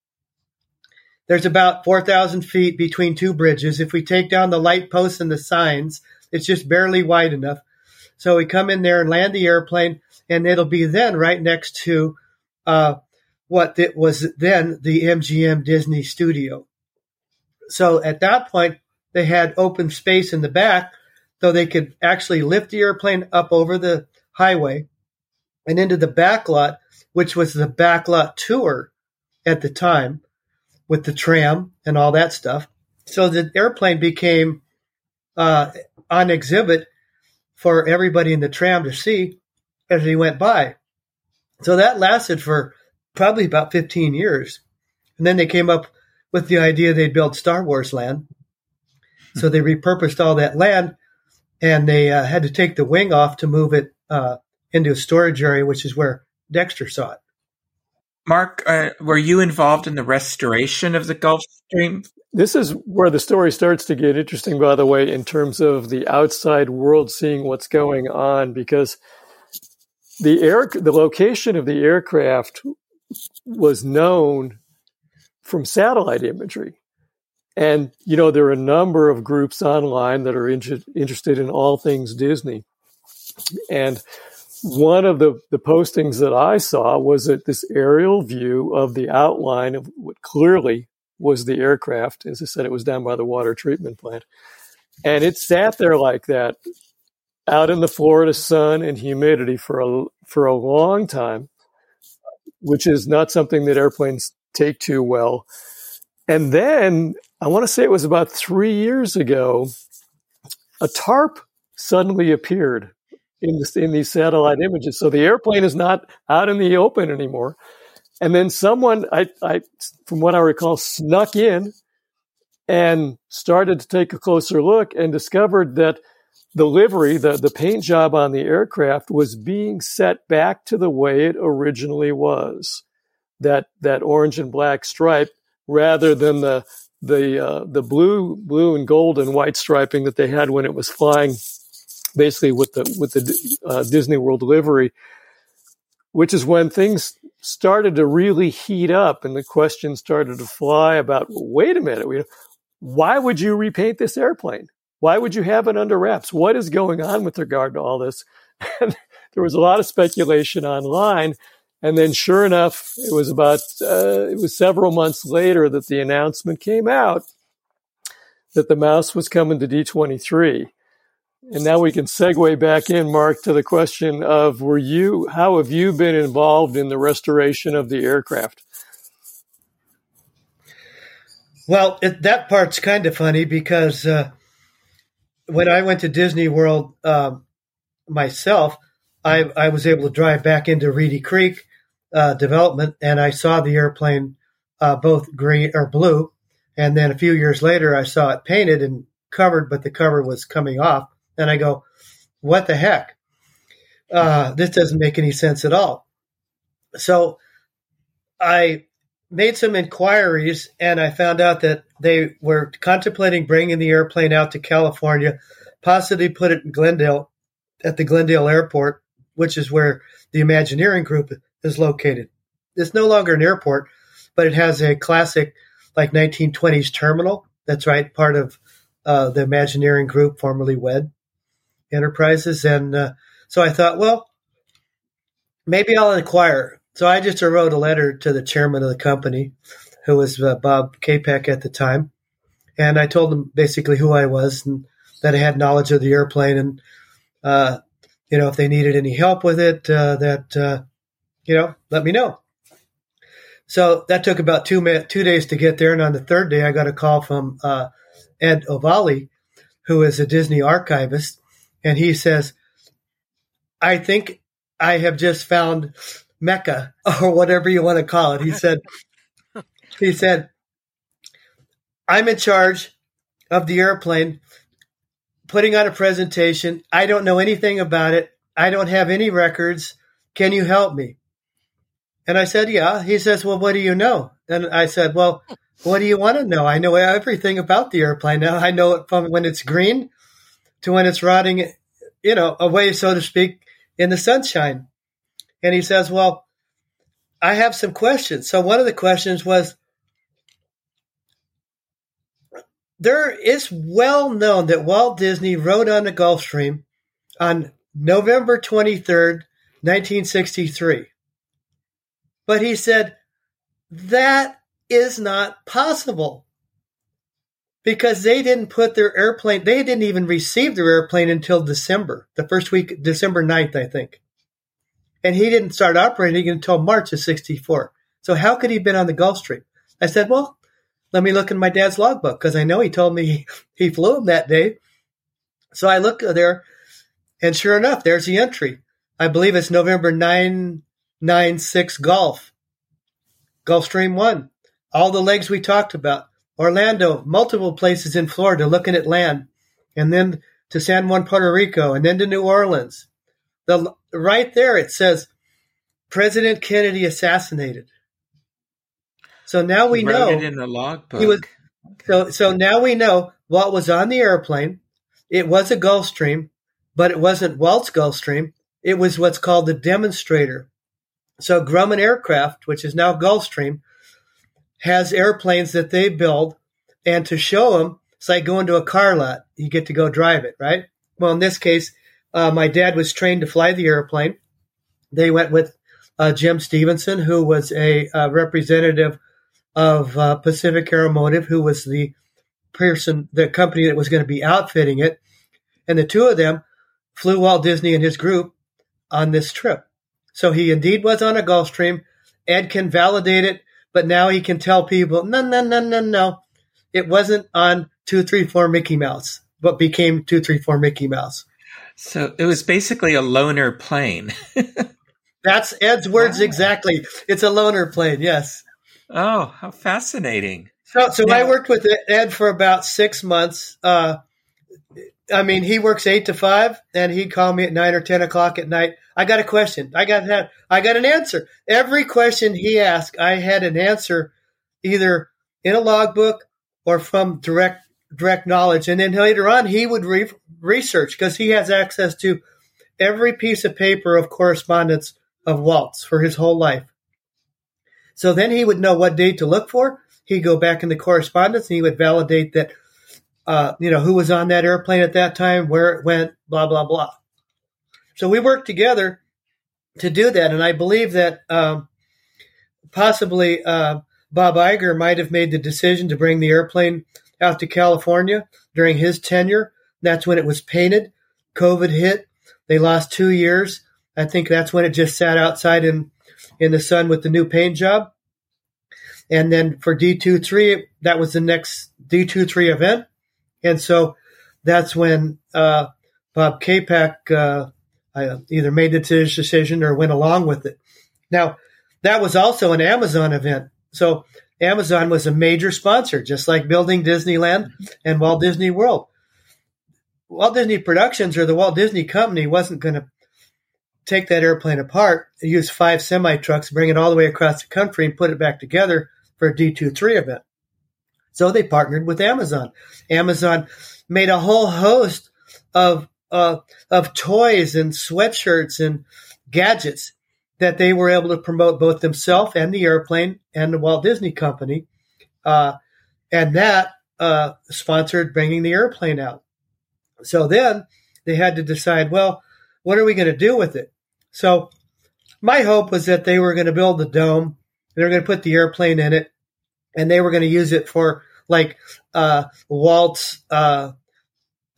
there's about 4,000 feet between two bridges. If we take down the light posts and the signs, it's just barely wide enough. So we come in there and land the airplane, and it'll be then right next to uh, what it was then the MGM Disney studio. So at that point, they had open space in the back, so they could actually lift the airplane up over the highway and into the back lot, which was the backlot tour at the time with the tram and all that stuff. So the airplane became uh, on exhibit for everybody in the tram to see as he went by. So that lasted for probably about 15 years. And then they came up with the idea they'd build Star Wars land. So they repurposed all that land and they uh, had to take the wing off to move it uh, into a storage area, which is where Dexter saw it. Mark, uh, were you involved in the restoration of the Gulfstream? This is where the story starts to get interesting, by the way, in terms of the outside world seeing what's going on, because the air, the location of the aircraft was known from satellite imagery. And, you know, there are a number of groups online that are inter- interested in all things Disney. And one of the, the postings that I saw was that this aerial view of the outline of what clearly was the aircraft. As I said, it was down by the water treatment plant. And it sat there like that out in the Florida sun and humidity for a, for a long time, which is not something that airplanes take too well. And then I want to say it was about three years ago, a tarp suddenly appeared in, this, in these satellite images. So the airplane is not out in the open anymore. And then someone, I, I, from what I recall, snuck in and started to take a closer look and discovered that the livery, the, the paint job on the aircraft was being set back to the way it originally was. That, that orange and black stripe rather than the, the uh, the blue blue and gold and white striping that they had when it was flying, basically with the with the uh, Disney World livery, which is when things started to really heat up and the questions started to fly about wait a minute, why would you repaint this airplane? Why would you have it under wraps? What is going on with regard to all this? And there was a lot of speculation online. And then, sure enough, it was about uh, it was several months later that the announcement came out that the mouse was coming to D23. And now we can segue back in, Mark, to the question of were you how have you been involved in the restoration of the aircraft? Well, it, that part's kind of funny because uh, when I went to Disney World um, myself, I, I was able to drive back into Reedy Creek uh, development, and I saw the airplane uh, both green or blue, and then a few years later, I saw it painted and covered, but the cover was coming off, and I go, "What the heck? Uh, this doesn't make any sense at all." So I made some inquiries, and I found out that they were contemplating bringing the airplane out to California, possibly put it in Glendale at the Glendale Airport, which is where the Imagineering Group is located. It's no longer an airport, but it has a classic, like 1920s terminal. That's right, part of uh, the Imagineering Group, formerly WED Enterprises. And uh, so I thought, well, maybe I'll inquire. So I just wrote a letter to the chairman of the company, who was uh, Bob Chapek at the time. And I told him basically who I was and that I had knowledge of the airplane and uh, you know, if they needed any help with it, uh, that, uh, you know, let me know. So that took about two two days to get there. And on the third day, I got a call from uh, Ed Ovalle, who is a Disney archivist. And he says, I think I have just found Mecca or whatever you want to call it. He said, he said, I'm in charge of the airplane putting on a presentation. I don't know anything about it. I don't have any records. Can you help me? And I said, Yeah. He says, Well, what do you know? And I said, Well, what do you want to know? I know everything about the airplane now. I know it from when it's green to when it's rotting, you know, away, so to speak, in the sunshine. And he says, Well, I have some questions. So one of the questions was, there is well known that Walt Disney rode on the Gulfstream on November 23rd, 1963. But he said that is not possible because they didn't put their airplane, they didn't even receive their airplane until December, the first week, December 9th, I think. And he didn't start operating until March of 64. So how could he have been on the Gulfstream? I said, well, let me look in my dad's logbook because I know he told me he flew him that day. So I look there, and sure enough, there's the entry. I believe it's November 996 Gulf, Gulfstream 1. All the legs we talked about. Orlando, multiple places in Florida looking at land, and then to San Juan, Puerto Rico, and then to New Orleans. The right there it says President Kennedy assassinated. So now we know in the logbook. He was, so so now we know what was on the airplane. It was a Gulfstream, but it wasn't Walt's Gulfstream. It was what's called the demonstrator. So Grumman Aircraft, which is now Gulfstream, has airplanes that they build, and to show them, it's like going to a car lot. You get to go drive it, right? Well, in this case, uh, my dad was trained to fly the airplane. They went with uh, Jim Stevenson, who was a uh, representative of uh, Pacific Airmotive, who was the person, the company that was going to be outfitting it. And the two of them flew Walt Disney and his group on this trip. So he indeed was on a Gulfstream. Ed can validate it, but now he can tell people, no, no, no, no, no. It wasn't on 234 Mickey Mouse, but became 234 Mickey Mouse. So it was basically a loaner plane. That's Ed's words wow. exactly. It's a loaner plane, yes. Oh, how fascinating! So, so now, I worked with Ed for about six months. Uh, I mean, he works eight to five, and he'd call me at nine or ten o'clock at night. I got a question. I got that. I got an answer. Every question he asked, I had an answer, either in a logbook or from direct direct knowledge. And then later on, he would re- research because he has access to every piece of paper of correspondence of Walt's for his whole life. So then he would know what date to look for. He'd go back in the correspondence and he would validate that, uh, you know, who was on that airplane at that time, where it went, blah, blah, blah. So we worked together to do that. And I believe that um, possibly uh, Bob Iger might have made the decision to bring the airplane out to California during his tenure. That's when it was painted. COVID hit. They lost two years. I think that's when it just sat outside in in the sun with the new paint job. And then for D23, that was the next D23 event. And so that's when uh, Bob Chapek uh, Uh, either made the decision or went along with it. Now, that was also an Amazon event. So Amazon was a major sponsor, just like building Disneyland and Walt Disney World. Walt Disney Productions or the Walt Disney Company wasn't going to take that airplane apart, use five semi trucks, bring it all the way across the country, and put it back together for a D23 event. So they partnered with Amazon. Amazon made a whole host of uh, of toys and sweatshirts and gadgets that they were able to promote both themselves and the airplane and the Walt Disney Company, uh, and that uh, sponsored bringing the airplane out. So then they had to decide, well, what are we going to do with it? So my hope was that they were going to build the dome, they were going to put the airplane in it, and they were going to use it for like uh, Walt's uh,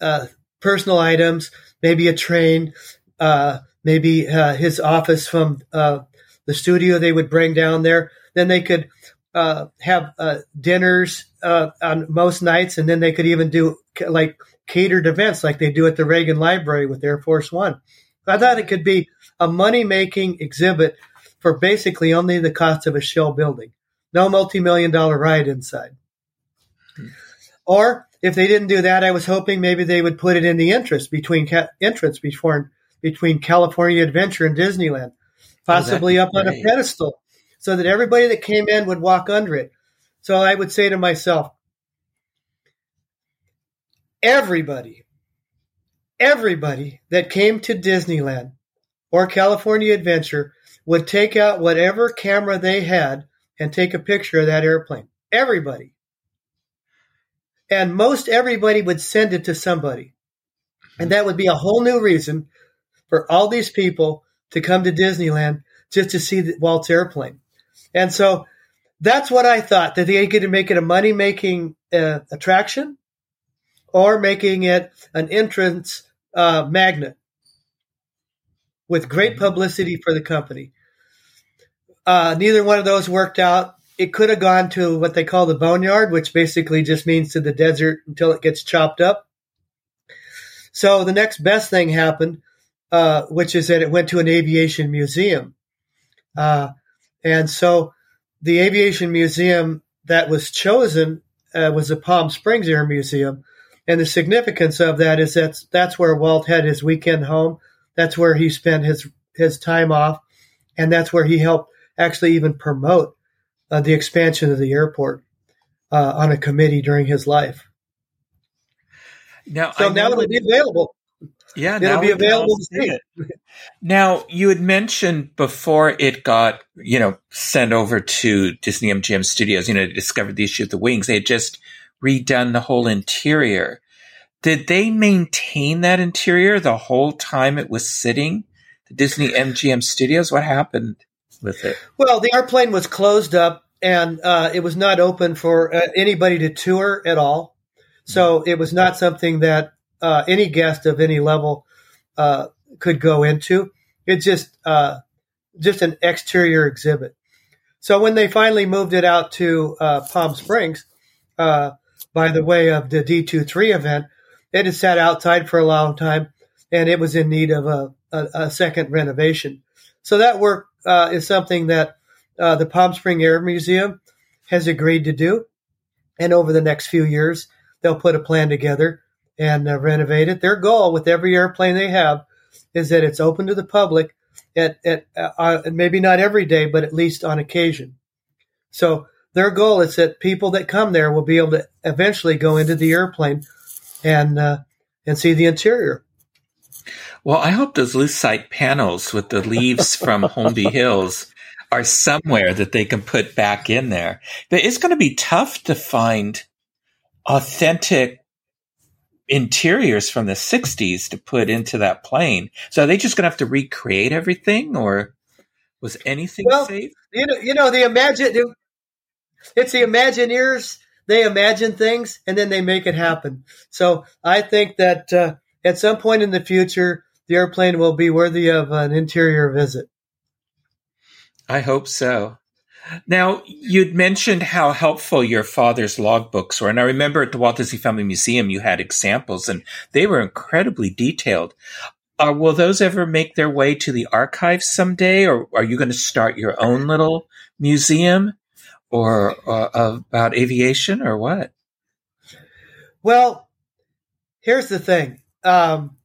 uh, personal items, maybe a train, uh, maybe uh, his office from uh, the studio they would bring down there. Then they could have dinners on most nights, and then they could even do like catered events like they do at the Reagan Library with Air Force One. I thought it could be a money making exhibit for basically only the cost of a shell building. No multi million dollar ride inside. Hmm. Or if they didn't do that, I was hoping maybe they would put it in the entrance between ca- entrance before between California Adventure and Disneyland, possibly oh, up great. on a pedestal, so that everybody that came in would walk under it. So I would say to myself, everybody, everybody that came to Disneyland or California Adventure would take out whatever camera they had and take a picture of that airplane. Everybody. And most everybody would send it to somebody. And that would be a whole new reason for all these people to come to Disneyland just to see the Walt's airplane. And so that's what I thought that they could make it a money making uh, attraction or making it an entrance uh, magnet with great publicity for the company. Uh, neither one of those worked out. It could have gone to what they call the boneyard, which basically just means to the desert until it gets chopped up. So the next best thing happened, uh, which is that it went to an aviation museum. Uh, and so the aviation museum that was chosen uh, was the Palm Springs Air Museum. And the significance of that is that that's where Walt had his weekend home. That's where he spent his his time off, and that's where he helped actually even promote uh, the expansion of the airport uh, on a committee during his life. Now, so now it'll be available. Yeah, it'll be available to see it. Now, you had mentioned before it got, you know, sent over to Disney MGM Studios, you know, to discover the issue of the wings. They had just redone the whole interior. Did they maintain that interior the whole time it was sitting? The Disney MGM Studios? What happened with it? Well, the airplane was closed up and uh, it was not open for uh, anybody to tour at all. So it was not something that uh, any guest of any level uh, could go into. It's just uh, just an exterior exhibit. So when they finally moved it out to uh, Palm Springs, by the way of the D23 event, it had sat outside for a long time and it was in need of a, a, a second renovation. So that work uh, is something that uh, the Palm Spring Air Museum has agreed to do. And over the next few years, they'll put a plan together and uh, renovate it. Their goal with every airplane they have is that it's open to the public at, at uh, maybe not every day, but at least on occasion. So their goal is that people that come there will be able to eventually go into the airplane and uh, and see the interior. Well, I hope those lucite panels with the leaves from Holmby Hills are somewhere that they can put back in there. But it's going to be tough to find authentic interiors from the 60s to put into that plane. So are they just going to have to recreate everything or was anything well, safe? You know, you know, the imagine it's the Imagineers. They imagine things and then they make it happen. So I think that uh, at some point in the future, the airplane will be worthy of an interior visit. I hope so. Now, you'd mentioned how helpful your father's logbooks were. And I remember at the Walt Disney Family Museum, you had examples and they were incredibly detailed. Uh, will those ever make their way to the archives someday? Or are you going to start your own little museum or uh, about aviation or what? Well, here's the thing. Um,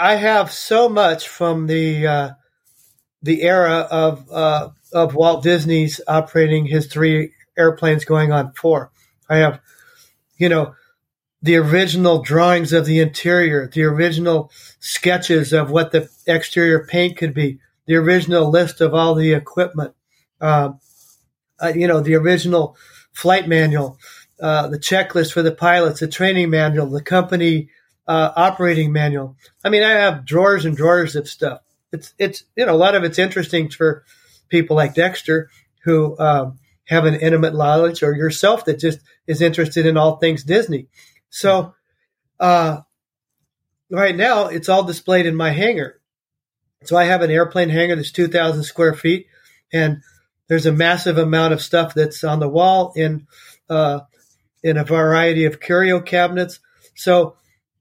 I have so much from the, uh, the era of, uh, of Walt Disney's operating his three airplanes going on four. I have, you know, the original drawings of the interior, the original sketches of what the exterior paint could be, the original list of all the equipment, uh, uh, you know, the original flight manual, uh, the checklist for the pilots, the training manual, the company uh, operating manual. I mean, I have drawers and drawers of stuff. It's it's you know a lot of it's interesting for people like Dexter who um, have an intimate knowledge, or yourself that just is interested in all things Disney. So, uh, right now it's all displayed in my hangar. So I have an airplane hangar that's 2,000 square feet, and there's a massive amount of stuff that's on the wall in uh, in a variety of curio cabinets. So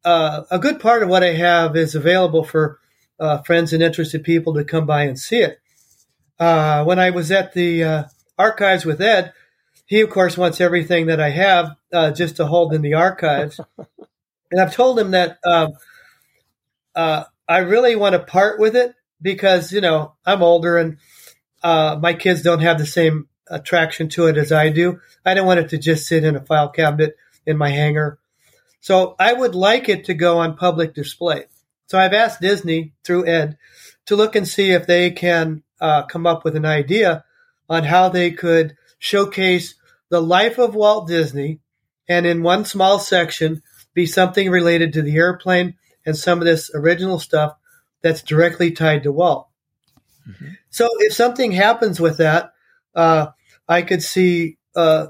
uh, a good part of what I have is available for uh, friends and interested people to come by and see it uh, when I was at the uh, archives with Ed, he of course wants everything that I have uh, just to hold in the archives. and I've told him that um, uh, I really want to part with it because you know I'm older and uh, my kids don't have the same attraction to it as I do. I don't want it to just sit in a file cabinet in my hangar. So I would like it to go on public display. So I've asked Disney through Ed to look and see if they can uh, come up with an idea on how they could showcase the life of Walt Disney and in one small section be something related to the airplane and some of this original stuff that's directly tied to Walt. Mm-hmm. So if something happens with that, uh, I could see, uh,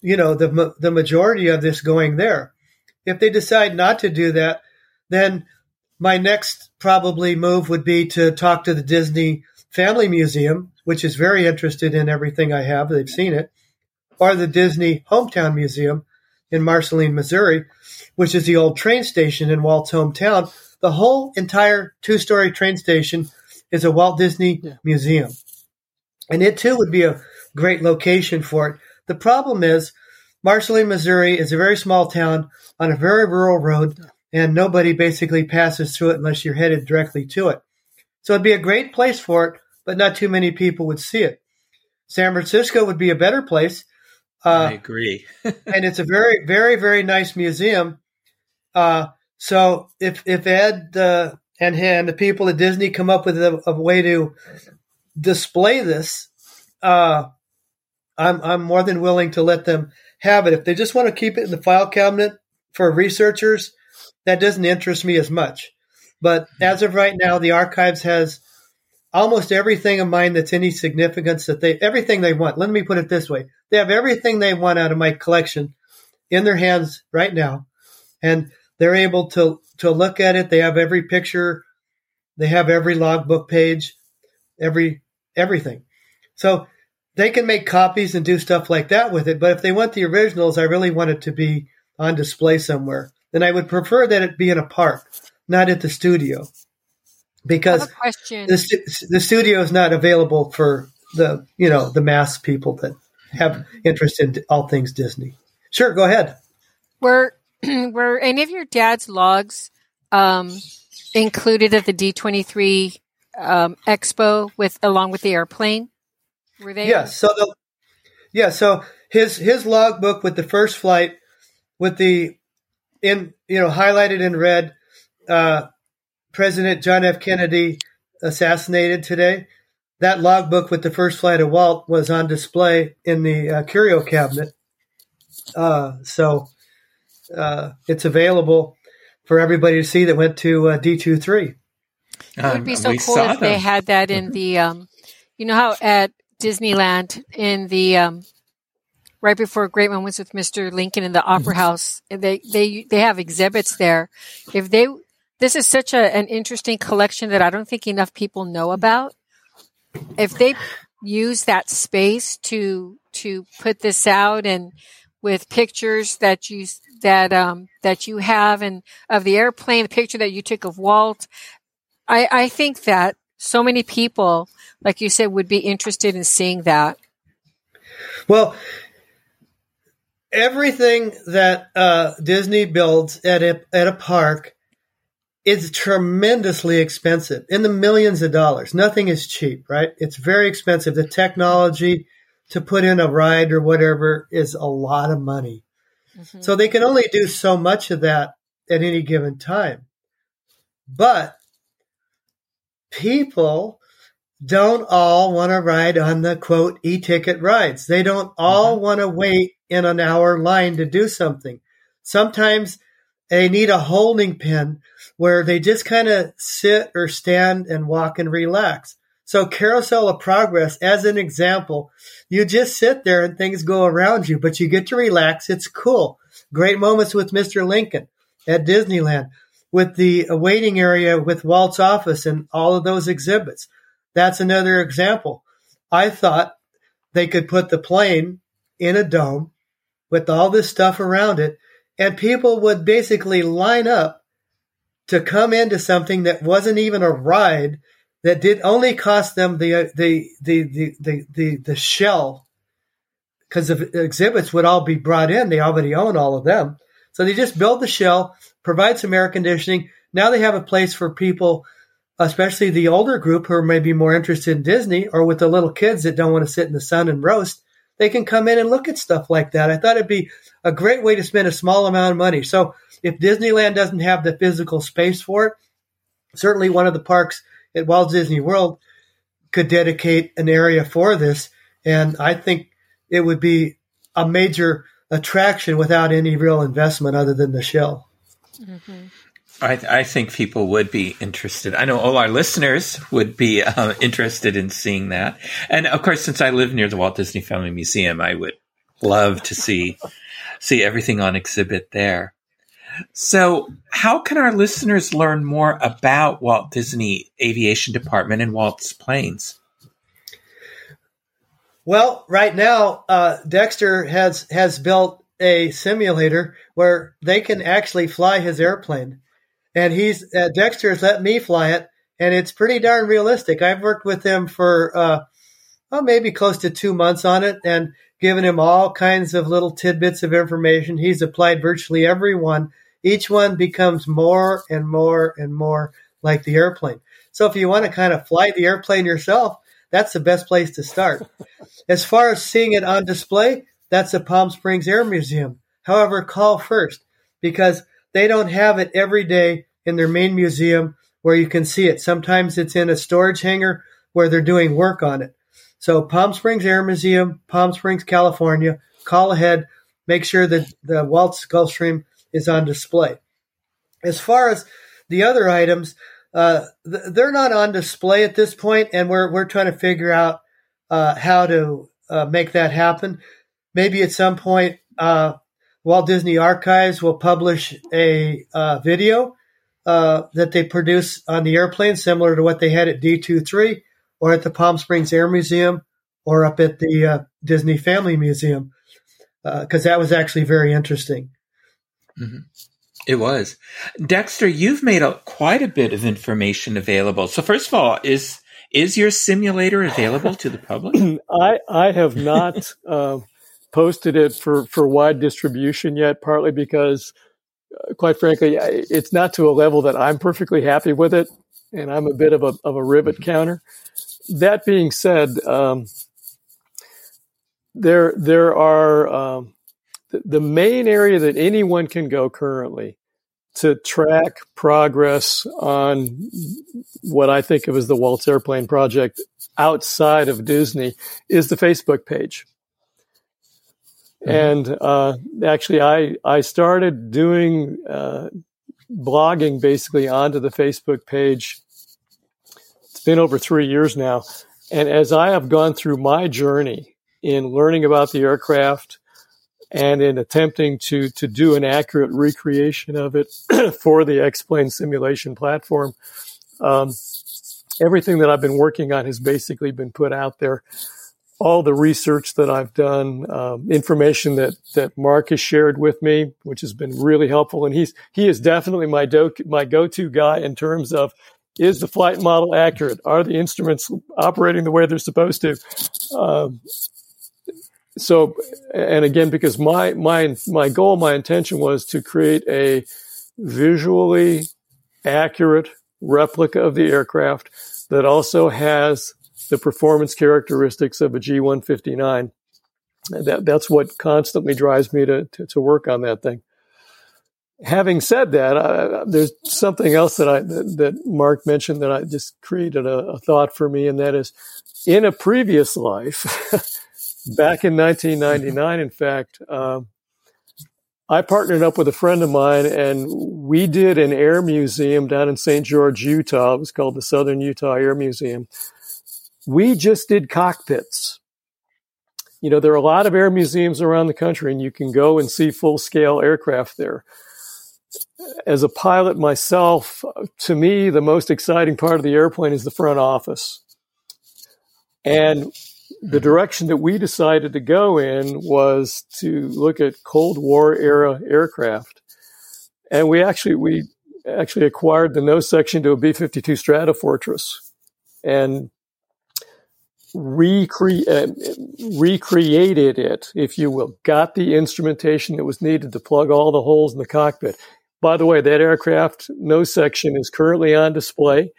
you know, the the majority of this going there. If they decide not to do that, then my next probably move would be to talk to the Disney Family Museum, which is very interested in everything I have. They've seen it. Or the Disney Hometown Museum in Marceline, Missouri, which is the old train station in Walt's hometown. The whole entire two story train station is a Walt Disney yeah. museum. And it too would be a great location for it. The problem is, Marceline, Missouri is a very small town on a very rural road, and nobody basically passes through it unless you're headed directly to it. So it'd be a great place for it, but not too many people would see it. San Francisco would be a better place. Uh, I agree. and it's a very, very, very nice museum. Uh, so if if Ed uh, and and the people at Disney come up with a, a way to display this, uh, I'm I'm more than willing to let them have it. If they just want to keep it in the file cabinet for researchers, that doesn't interest me as much. But as of right now, the archives has almost everything of mine that's any significance that they everything they want. Let me put it this way: they have everything they want out of my collection in their hands right now, and they're able to to look at it. They have every picture, they have every logbook page, every everything. So they can make copies and do stuff like that with it. But if they want the originals, I really want it to be on display somewhere. Then I would prefer that it be in a park not at the studio because the, the studio is not available for the you know the mass people that have interest in all things Disney. Sure, go ahead. Were were any of your dad's logs um, included at the D twenty three um, expo with along with the airplane? Were they? Yes. So the Yeah, so his his logbook with the first flight, with the in you know highlighted in red, uh, President John F. Kennedy assassinated today. That logbook with the first flight of Walt was on display in the uh, curio cabinet. Uh, so uh, it's available for everybody to see that went to uh, D23. It would be so cool if them. they had that in the, um, you know how at Disneyland in the um, right before Great Moments with Mr. Lincoln in the Opera mm-hmm. House, they they they have exhibits there. If they this is such a, an interesting collection that I don't think enough people know about. If they use that space to to put this out and with pictures that you that um that you have and of the airplane, the picture that you took of Walt, I I think that so many people, like you said, would be interested in seeing that. Well, everything that uh, Disney builds at a, at a park is tremendously expensive in the millions of dollars. Nothing is cheap, right? It's very expensive. The technology to put in a ride or whatever is a lot of money. Mm-hmm. So they can only do so much of that at any given time. But people don't all want to ride on the quote e-ticket rides. They don't all mm-hmm. want to wait in an hour line to do something. Sometimes they need a holding pen where they just kind of sit or stand and walk and relax. So carousel of progress, as an example, you just sit there and things go around you, but you get to relax. It's cool. Great moments with Mr. Lincoln at Disneyland with the waiting area with Walt's office and all of those exhibits. That's another example. I thought they could put the plane in a dome with all this stuff around it, and people would basically line up to come into something that wasn't even a ride that did only cost them the uh, the the the the the, the shell because the exhibits would all be brought in. They already own all of them, so they just build the shell, provide some air conditioning. Now they have a place for people, especially the older group who are maybe more interested in Disney, or with the little kids that don't want to sit in the sun and roast they can come in and look at stuff like that. I thought it'd be a great way to spend a small amount of money. So if Disneyland doesn't have the physical space for it, certainly one of the parks at Walt Disney World could dedicate an area for this. And I think it would be a major attraction without any real investment other than the shell. Mm-hmm. I, I, think people would be interested. I know all our listeners would be uh, interested in seeing that. And of course, since I live near the Walt Disney Family Museum, I would love to see see everything on exhibit there. So, how can our listeners learn more about Walt Disney Aviation Department and Walt's planes? Well, right now, uh, Dexter has has built a simulator where they can actually fly his airplane and he's uh, Dexter has let me fly it, and it's pretty darn realistic. I've worked with him for uh, well, maybe close to two months on it, and given him all kinds of little tidbits of information. He's applied virtually every one. Each one becomes more and more and more like the airplane. So if you want to kind of fly the airplane yourself, that's the best place to start. As far as seeing it on display, that's the Palm Springs Air Museum. However, call first because they don't have it every day in their main museum where you can see it. Sometimes it's in a storage hangar where they're doing work on it. So Palm Springs Air Museum, Palm Springs, California, call ahead, make sure that the Walt's Gulfstream is on display. As far as the other items, uh, they're not on display at this point, and we're we're trying to figure out uh, how to uh, make that happen. Maybe at some point, uh, Walt Disney Archives will publish a uh, video uh, that they produce on the airplane, similar to what they had at D23 or at the Palm Springs Air Museum or up at the uh, Disney Family Museum, because uh, that was actually very interesting. Mm-hmm. It was. Dexter, you've made a, quite a bit of information available. So first of all, is is your simulator available to the public? I I have not uh, posted it for for wide distribution yet, partly because quite frankly, it's not to a level that I'm perfectly happy with it, and I'm a bit of a of a rivet counter. That being said, um, there there are um, the, the main area that anyone can go currently to track progress on what I think of as the Walt's Airplane project outside of Disney is the Facebook page. Mm-hmm. And uh, actually, I I started doing uh, blogging basically onto the Facebook page. It's been over three years now, and as I have gone through my journey in learning about the aircraft and in attempting to to do an accurate recreation of it for the X-Plane simulation platform, um, everything that I've been working on has basically been put out there all the research that I've done, um, information that that Mark has shared with me, which has been really helpful. And he's he is definitely my do, my go to guy in terms of is the flight model accurate? Are the instruments operating the way they're supposed to? Um, so, and again, because my my my goal, my intention was to create a visually accurate replica of the aircraft that also has the performance characteristics of a G159. That, that's what constantly drives me to, to, to work on that thing. Having said that, uh, there's something else that I that, that, Mark mentioned that I just created a, a thought for me, and that is, in a previous life, back in 1999, in fact, um, I partnered up with a friend of mine, and we did an air museum down in St. George, Utah. It was called the Southern Utah Air Museum we just did cockpits. You know, there are a lot of air museums around the country and you can go and see full scale aircraft there. As a pilot myself, to me, the most exciting part of the airplane is the front office. And the direction that we decided to go in was to look at Cold War era aircraft. And we actually, we actually acquired the nose section to a B-52 Stratofortress. And recre- uh, recreated it, if you will, got the instrumentation that was needed to plug all the holes in the cockpit. By the way, that aircraft nose section is currently on display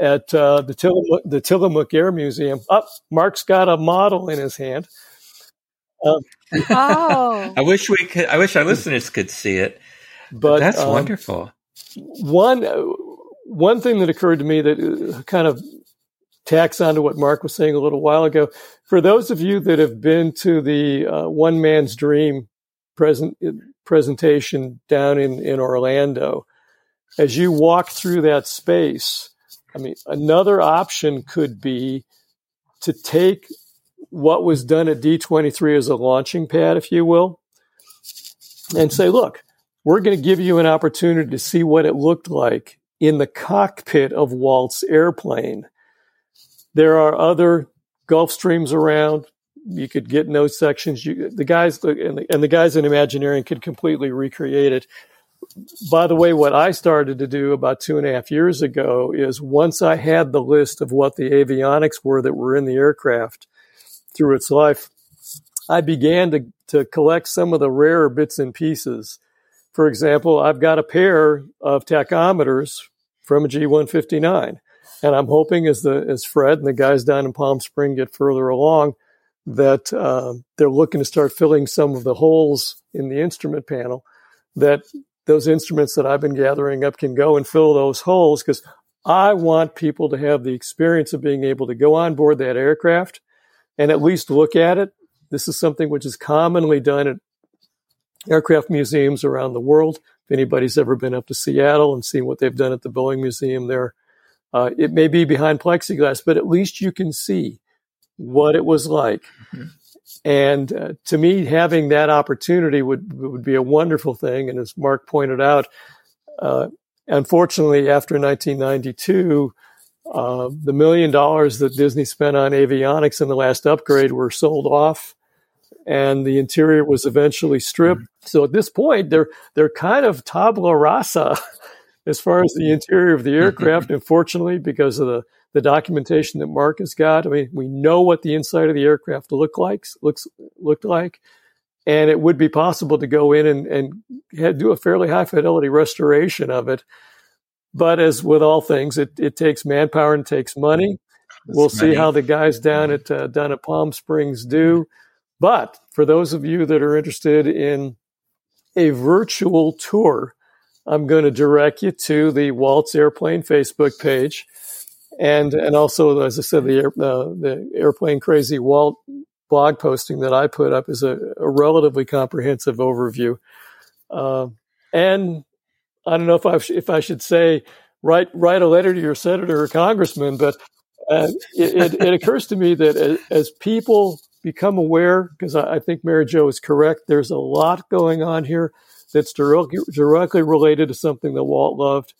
at uh, the, Tillamook, the Tillamook Air Museum. Up, oh, Mark's got a model in his hand. Um, oh, I wish we could. I wish our listeners could see it. But that's um, wonderful. One one thing that occurred to me that uh, kind of tacks on to what Mark was saying a little while ago. For those of you that have been to the uh, One Man's Dream present presentation down in, in Orlando, as you walk through that space, I mean, another option could be to take what was done at D23 as a launching pad, if you will, and say, look, we're going to give you an opportunity to see what it looked like in the cockpit of Walt's airplane there are other Gulfstreams around. You could get nose sections. You, the guys and the, and the guys in Imagineering could completely recreate it. By the way, what I started to do about two and a half years ago is once I had the list of what the avionics were that were in the aircraft through its life, I began to, to collect some of the rarer bits and pieces. For example, I've got a pair of tachometers from a G159. And I'm hoping as the as Fred and the guys down in Palm Spring get further along, that uh, they're looking to start filling some of the holes in the instrument panel. That those instruments that I've been gathering up can go and fill those holes because I want people to have the experience of being able to go on board that aircraft and at least look at it. This is something which is commonly done at aircraft museums around the world. If anybody's ever been up to Seattle and seen what they've done at the Boeing Museum there, uh, it may be behind plexiglass, but at least you can see what it was like. Mm-hmm. And uh, to me, having that opportunity would would be a wonderful thing. And as Mark pointed out, uh, unfortunately, after 1992, uh, the million dollars that Disney spent on avionics in the last upgrade were sold off, and the interior was eventually stripped. Mm-hmm. So at this point, they're they're kind of tabula rasa as far as the interior of the aircraft. Unfortunately, because of the, the documentation that Mark has got, I mean, we know what the inside of the aircraft look like, looks looked like, and it would be possible to go in and, and do a fairly high fidelity restoration of it. But as with all things, it, it takes manpower and takes money. we'll see how the guys down at uh, down at Palm Springs do. but for those of you that are interested in a virtual tour, I'm going to direct you to the Walt's Airplane Facebook page. And, and also, as I said, the, uh, the Airplane Crazy Walt blog posting that I put up is a, a relatively comprehensive overview. Uh, and I don't know if I, if I should say, write, write a letter to your senator or congressman, but uh, it, it, it, occurs to me that as, as people become aware, because I, I, think Mary Jo is correct, there's a lot going on here that's directly, directly related to something that Walt loved.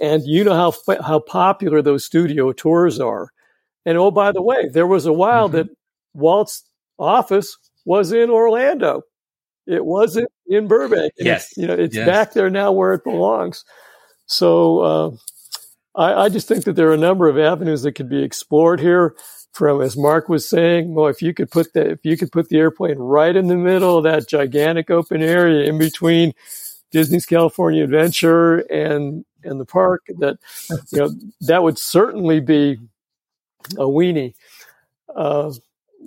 And you know how how popular those studio tours are. And oh, by the way, there was a while mm-hmm. that Walt's office was in Orlando. It wasn't in Burbank. yes, you know, it's yes. back there now where it belongs. So uh, I, I, just think that there are a number of avenues that could be explored here. From as Mark was saying, well, if you could put the if you could put the airplane right in the middle of that gigantic open area in between Disney's California Adventure and and the park, that you know that would certainly be a weenie. Uh,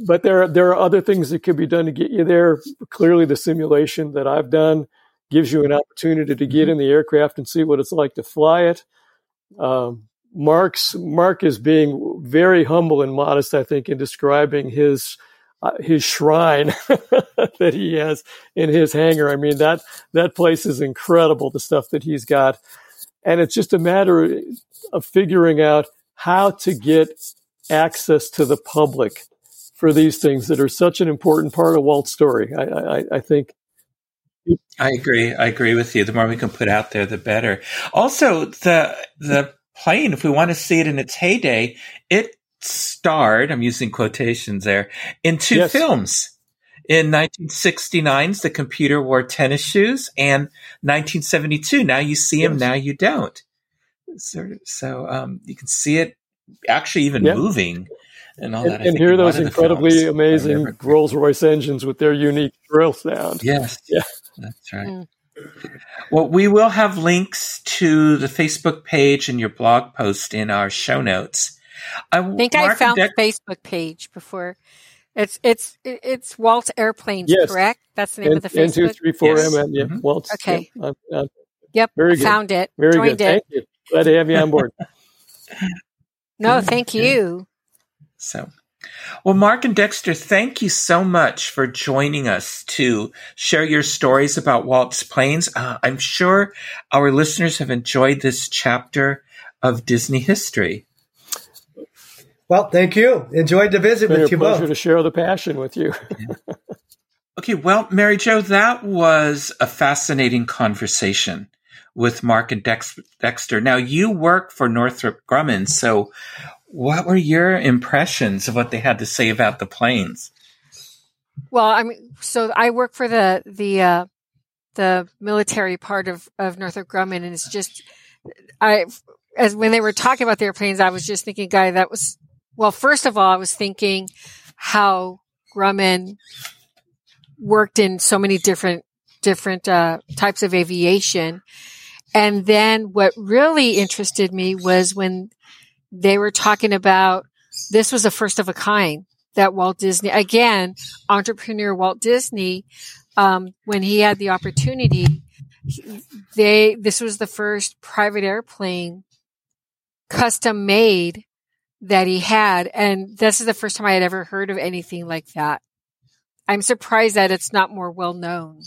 but there there are other things that could be done to get you there. Clearly, the simulation that I've done gives you an opportunity to get mm-hmm. in the aircraft and see what it's like to fly it. Um, Mark's Mark is being very humble and modest, I think, in describing his uh, his shrine that he has in his hangar. I mean that that place is incredible. The stuff that he's got, and it's just a matter of figuring out how to get access to the public for these things that are such an important part of Walt's story. I, I, I think. I agree. I agree with you. The more we can put out there, the better. Also, the the plane, if we want to see it in its heyday, it starred. I'm using quotations there in two yes. films. In 1969's The Computer Wore Tennis Shoes and 1972. Now you see him, yes. now you don't. So, so um, you can see it actually even moving and all and, that. and hear those incredibly amazing Rolls Royce engines with their unique drill sound. Yes, yeah, that's right. Mm. Well, we will have links to the Facebook page and your blog post in our show notes. I think Mark I found the Facebook page before. It's it's it's Walt's Airplanes, yes. correct? That's the name N- of the Facebook. N two three four yes. MN. Yeah, mm-hmm. Walt's. Okay. Yep. Uh, yep. Very good. Found it. Very Joined good. It. Thank you. Glad to have you on board. no, thank you. So, well, Mark and Dexter, thank you so much for joining us to share your stories about Walt's planes. Uh, I'm sure our listeners have enjoyed this chapter of Disney history. Well, thank you. Enjoyed the visit with you pleasure both. to share the passion with you. okay, well, Mary Jo, that was a fascinating conversation with Mark and Dex- Dexter. Now, you work for Northrop Grumman, so what were your impressions of what they had to say about the planes? Well, I mean, so I work for the the uh, the military part of of Northrop Grumman, and it's just I as when they were talking about the airplanes, I was just thinking, guy, that was well. First of all, I was thinking how Grumman worked in so many different different uh, types of aviation, and then what really interested me was when they were talking about this was a first of a kind that Walt Disney, again, entrepreneur Walt Disney, um, when he had the opportunity, they, this was the first private airplane custom made that he had. And this is the first time I had ever heard of anything like that. I'm surprised that it's not more well known.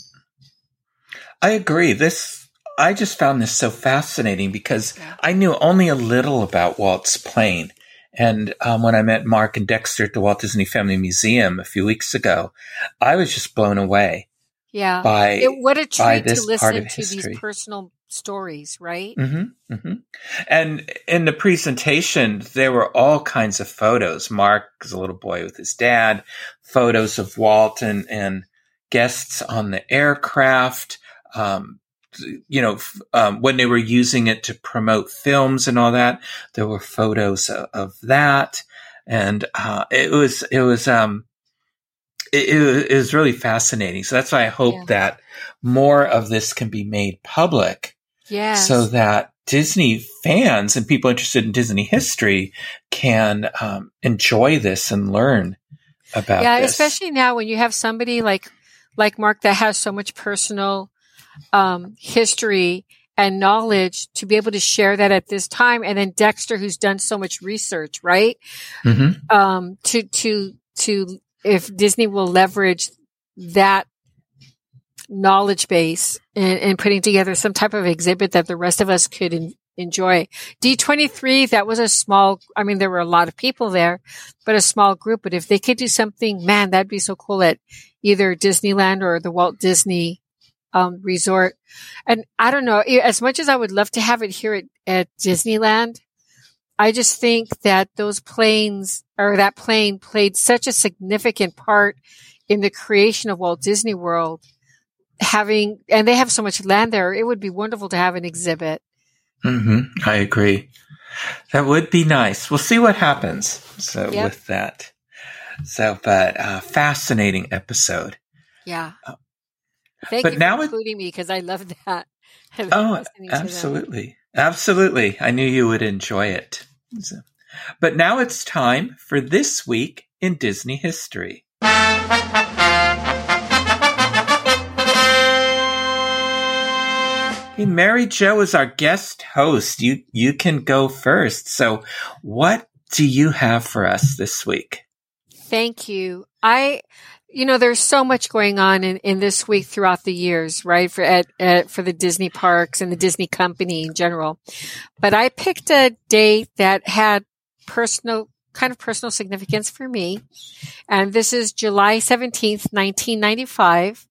I agree. This I just found this so fascinating because I knew only a little about Walt's plane. And um, when I met Mark and Dexter at the Walt Disney Family Museum a few weeks ago, I was just blown away. Yeah. By, it, what a treat to listen to these personal stories, right? Mm-hmm, mm-hmm. And in the presentation, there were all kinds of photos. Mark is a little boy with his dad, photos of Walt and, and guests on the aircraft, um, you know, um, when they were using it to promote films and all that, there were photos of, of that. And, uh, it was, it was, um, it, it, was really fascinating. So that's why I hope yeah. that more of this can be made public. yeah, So that Disney fans and people interested in Disney history can um, enjoy this and learn about yeah, this. especially now when you have somebody like like Mark that has so much personal um, history and knowledge to be able to share that at this time, and then Dexter, who's done so much research, right? hmm Um, to to to if Disney will leverage that knowledge base and, and putting together some type of exhibit that the rest of us could en- enjoy. D23, that was a small, I mean, there were a lot of people there, but a small group. But if they could do something, man, that'd be so cool at either Disneyland or the Walt Disney um, Resort. And I don't know, as much as I would love to have it here at, at Disneyland, I just think that those planes or that plane played such a significant part in the creation of Walt Disney World. Having, and they have so much land there, it would be wonderful to have an exhibit. hmm I agree. That would be nice. We'll see what happens. So Yep. with that, so but uh, fascinating episode. Yeah. Oh. Thank But you now for it- including me because I love that. I Oh, listening to that. absolutely, absolutely. I knew you would enjoy it. So- but now it's time for this week in Disney history. Hey, Mary Jo is our guest host. You you can go first. So, what do you have for us this week? Thank you. I, you know, there's so much going on in, in this week throughout the years, right? For at, at, for the Disney parks and the Disney company in general. But I picked a date that had personal, kind of personal significance for me. And this is July 17th, 1995,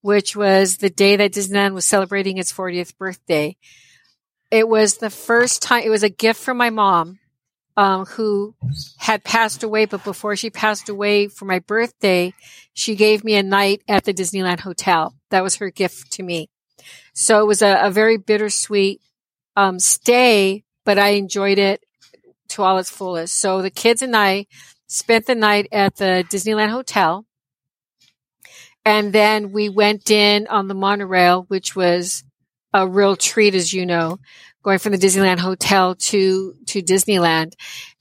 which was the day that Disneyland was celebrating its 40th birthday. It was the first time, it was a gift from my mom um, who had passed away, but before she passed away for my birthday, she gave me a night at the Disneyland Hotel. That was her gift to me. So it was a, a very bittersweet um, stay, but I enjoyed it to all its fullest. So the kids and I spent the night at the Disneyland Hotel. And then we went in on the monorail, which was a real treat, as you know going from the Disneyland Hotel to to Disneyland.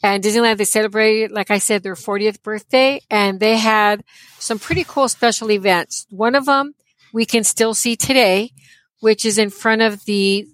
And Disneyland they celebrated, like I said, their 40th birthday, and they had some pretty cool special events. One of them we can still see today, which is in front of the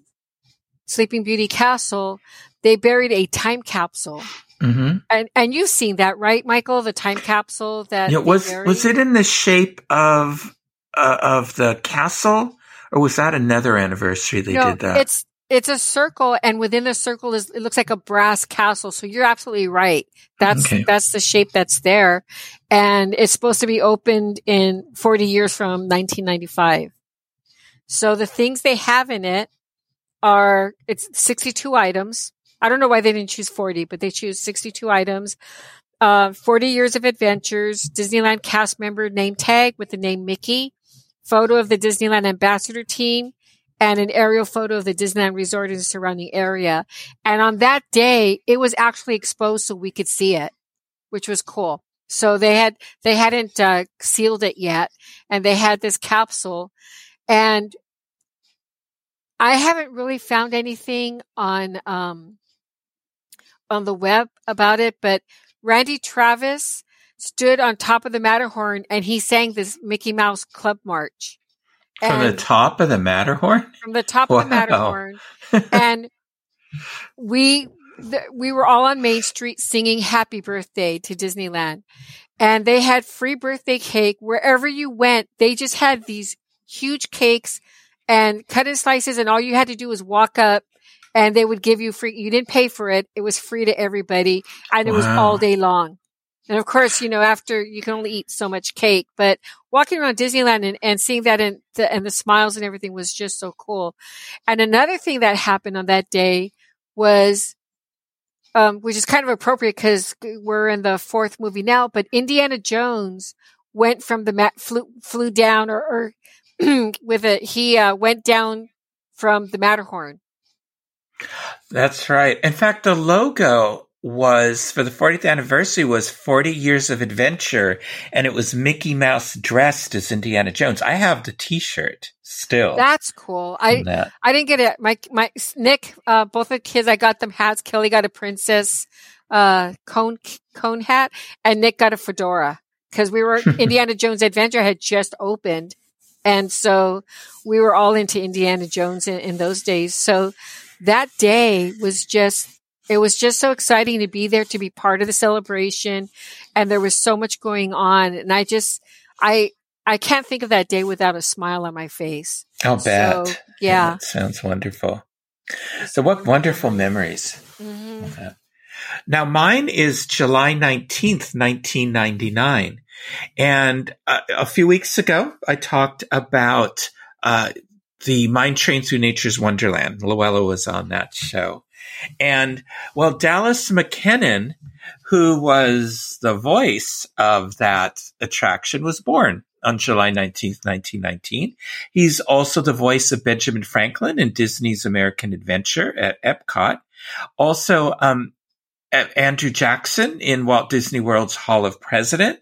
Sleeping Beauty Castle. They buried a time capsule. Mm-hmm. And and you've seen that, right, Michael? The time capsule that Yeah, was buried? was it in the shape of uh, of the castle, or was that another anniversary they no, did that? It's it's a circle, and within the circle is it looks like a brass castle. So you're absolutely right. That's Okay. that's the shape that's there, and it's supposed to be opened in 40 years from 1995. So the things they have in it are it's 62 items. I don't know why they didn't choose 40, but they choose 62 items. Uh, 40 years of adventures, Disneyland cast member name tag with the name Mickey, photo of the Disneyland ambassador team, and an aerial photo of the Disneyland Resort and surrounding area. And on that day, it was actually exposed so we could see it, which was cool. So they had, they hadn't uh, sealed it yet and they had this capsule and I haven't really found anything on, um, on the web about it, but Randy Travis stood on top of the Matterhorn and he sang this Mickey Mouse Club March. From the top of the Matterhorn. from the top Wow. of the Matterhorn, and we th- we were all on Main Street singing "Happy Birthday" to Disneyland, and they had free birthday cake wherever you went. They just had these huge cakes and cut in slices, and all you had to do was walk up. And they would give you free, you didn't pay for it. It was free to everybody and it was all day long. And of course, you know, after you can only eat so much cake, but walking around Disneyland and, and seeing that and the, and the smiles and everything was just so cool. And another thing that happened on that day was, um, which is kind of appropriate because we're in the fourth movie now, but Indiana Jones went from the mat, flew, flew down or, or with it, he, uh, went down from the Matterhorn. That's right. In fact, the logo was for the 40th anniversary was 40 years of adventure and it was Mickey Mouse dressed as Indiana Jones. I have the t-shirt still. That's cool. I, that. I didn't get it. My my Nick, uh, both the kids, I got them hats. Kelly got a princess uh cone cone hat, and Nick got a fedora because we were Indiana Jones Adventure had just opened, and so we were all into Indiana Jones in, in those days. So that day was just it was just so exciting to be there to be part of the celebration and there was so much going on and i just i i can't think of that day without a smile on my face I'll bet. So, yeah. That sounds wonderful. So, what wonderful memories. Mhm. Now, mine is July 19th, 1999. And uh, a few weeks ago, I talked about uh, the Mine Train Through Nature's Wonderland. Luella was on that show. And, well, Dallas McKennon, who was the voice of that attraction, was born on July 19th, 1919. He's also the voice of Benjamin Franklin in Disney's American Adventure at Epcot. Also, um, Andrew Jackson in Walt Disney World's Hall of President.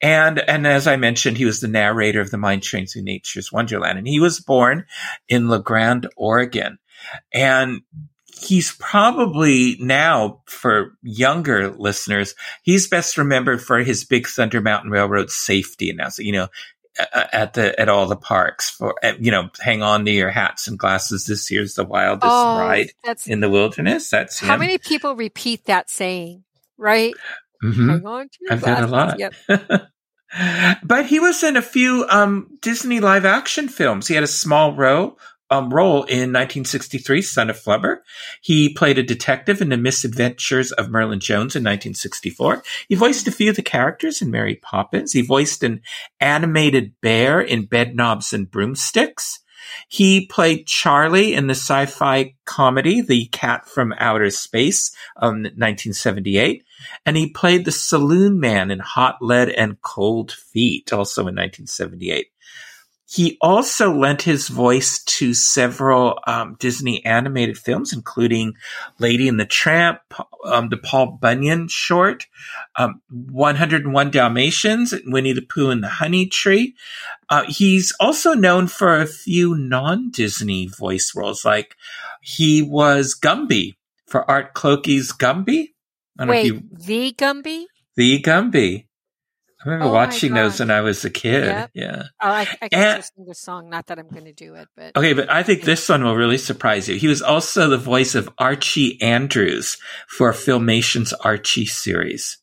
And, and as I mentioned, he was the narrator of the Mine Train Through Nature's Wonderland. And he was born in La Grande, Oregon. And he's probably now for younger listeners, he's best remembered for his Big Thunder Mountain Railroad safety announcement, you know, at the, at all the parks for, you know, hang on to your hats and glasses. This year's the wildest Oh, ride in the wilderness. That's how him. many people repeat that saying, right? Mhm. Hang on to your I've done a lot. Yep. but he was in a few um, Disney live action films. He had a small role um, role in 1963's Son of Flubber. He played a detective in The Misadventures of Merlin Jones in 1964. He voiced a few of the characters in Mary Poppins. He voiced an animated bear in Bedknobs and Broomsticks. He played Charlie in the sci-fi comedy The Cat from Outer Space um, 1978 and he played the saloon man in Hot Lead and Cold Feet, also in 1978. He also lent his voice to several um, Disney animated films, including Lady and the Tramp, um, the Paul Bunyan short, um, 101 Dalmatians, Winnie the Pooh and the Honey Tree. Uh, he's also known for a few non-Disney voice roles, like he was Gumby for Art Clokey's Gumby. I don't know if Wait, you the Gumby? the Gumby. I remember Oh watching those when I was a kid. Yep. Yeah. Oh, I, I can And- just sing the song. Not that I'm going to do it, but Okay, but I think this one will really surprise you. He was also the voice of Archie Andrews for Filmation's Archie series.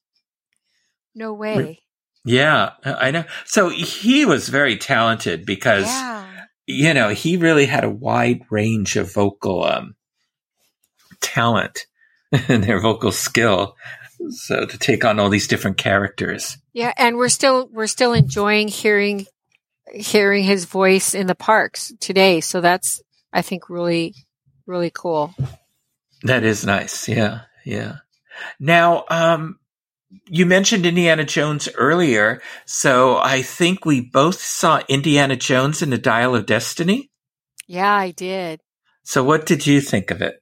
no way. Yeah, I know. So he was very talented because, Yeah. you know, he really had a wide range of vocal um, talent and their vocal skill. So to take on all these different characters. Yeah, and we're still we're still enjoying hearing hearing his voice in the parks today. So that's I think really really cool. That is nice. Yeah. Yeah. Now, um, you mentioned Indiana Jones earlier. So I think we both saw Indiana Jones in the Dial of Destiny. Yeah, I did. So what did you think of it?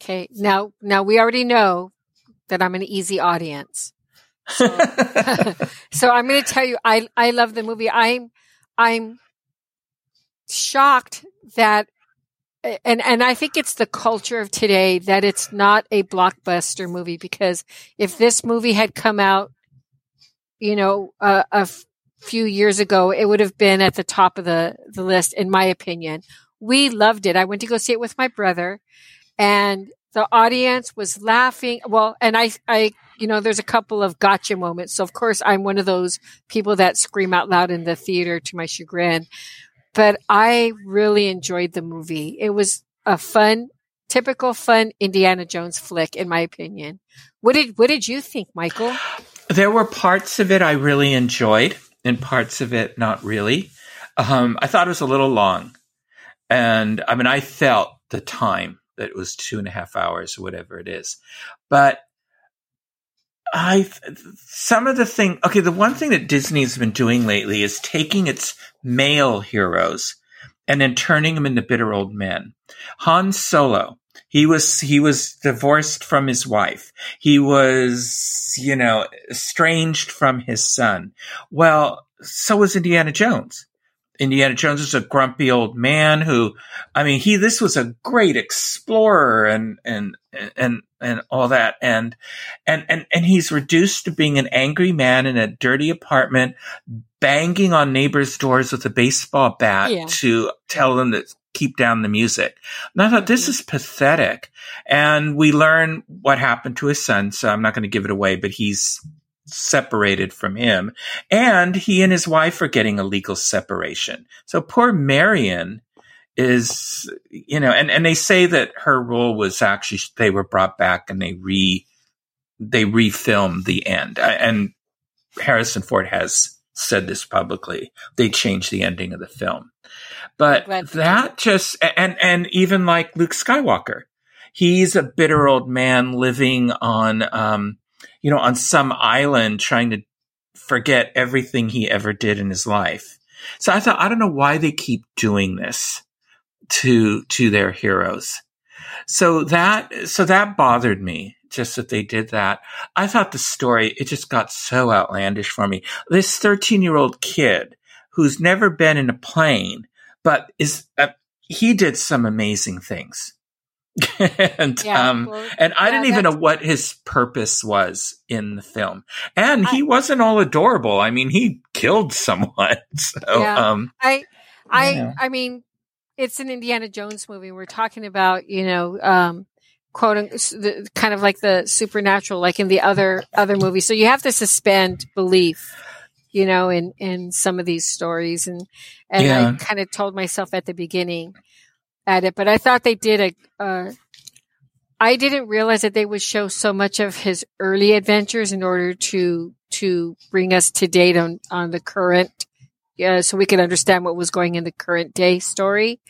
Okay. Now now we already know that I'm an easy audience. So, so I'm going to tell you I I love the movie. I'm I'm shocked that and and I think it's the culture of today that it's not a blockbuster movie because if this movie had come out, you know, a, a f- few years ago, it would have been at the top of the the list, in my opinion. We loved it. I went to go see it with my brother, and the audience was laughing. Well, and I, I, you know, there's a couple of gotcha moments. So of course, I'm one of those people that scream out loud in the theater to my chagrin but I really enjoyed the movie. It was a fun, typical fun Indiana Jones flick, in my opinion. What did What did you think, Michael? There were parts of it I really enjoyed and parts of it not really. Um, I thought it was a little long. And I mean, I felt the time that it was two and a half hours or whatever it is. But I, some of the thing, okay, the one thing that Disney's been doing lately is taking its male heroes and then turning them into bitter old men. Han Solo, he was, he was divorced from his wife. He was, you know, estranged from his son. Well, so was Indiana Jones. Indiana Jones is a grumpy old man who, I mean, he, this was a great explorer and, and, and, and all that. And, and, and, and he's reduced to being an angry man in a dirty apartment, banging on neighbors' doors with a baseball bat Yeah. to tell them to keep down the music. And I thought this Mhm. is pathetic. And we learn what happened to his son. So I'm not going to give it away, but he's separated from him. And he and his wife are getting a legal separation. So poor Marion is, you know, and, and they say that her role was actually, they were brought back and they re, they refilmed the end. And Harrison Ford has said this publicly. They changed the ending of the film. But that just, and, and even like Luke Skywalker, he's a bitter old man living on, um, you know, on some island trying to forget everything he ever did in his life. So I thought, I don't know why they keep doing this to, to their heroes. So that, so that bothered me just that they did that. I thought the story, it just got so outlandish for me. This 13 year old kid who's never been in a plane, but is, uh, he did some amazing things. and, Yeah, um, well, and I yeah, didn't even know what his purpose was in the film. And I- he wasn't all adorable. I mean, he killed someone. So, Yeah. um, I, I. I mean, it's an Indiana Jones movie. We're talking about, you know, um, quote, unquote, the, kind of like the supernatural, like in the other other movies. So you have to suspend belief, you know, in in some of these stories. And and Yeah. I kind of told myself at the beginning at it, but I thought they did a. Uh, I didn't realize that they would show so much of his early adventures in order to to bring us to date on on the current yeah, so we could understand what was going in the current day story.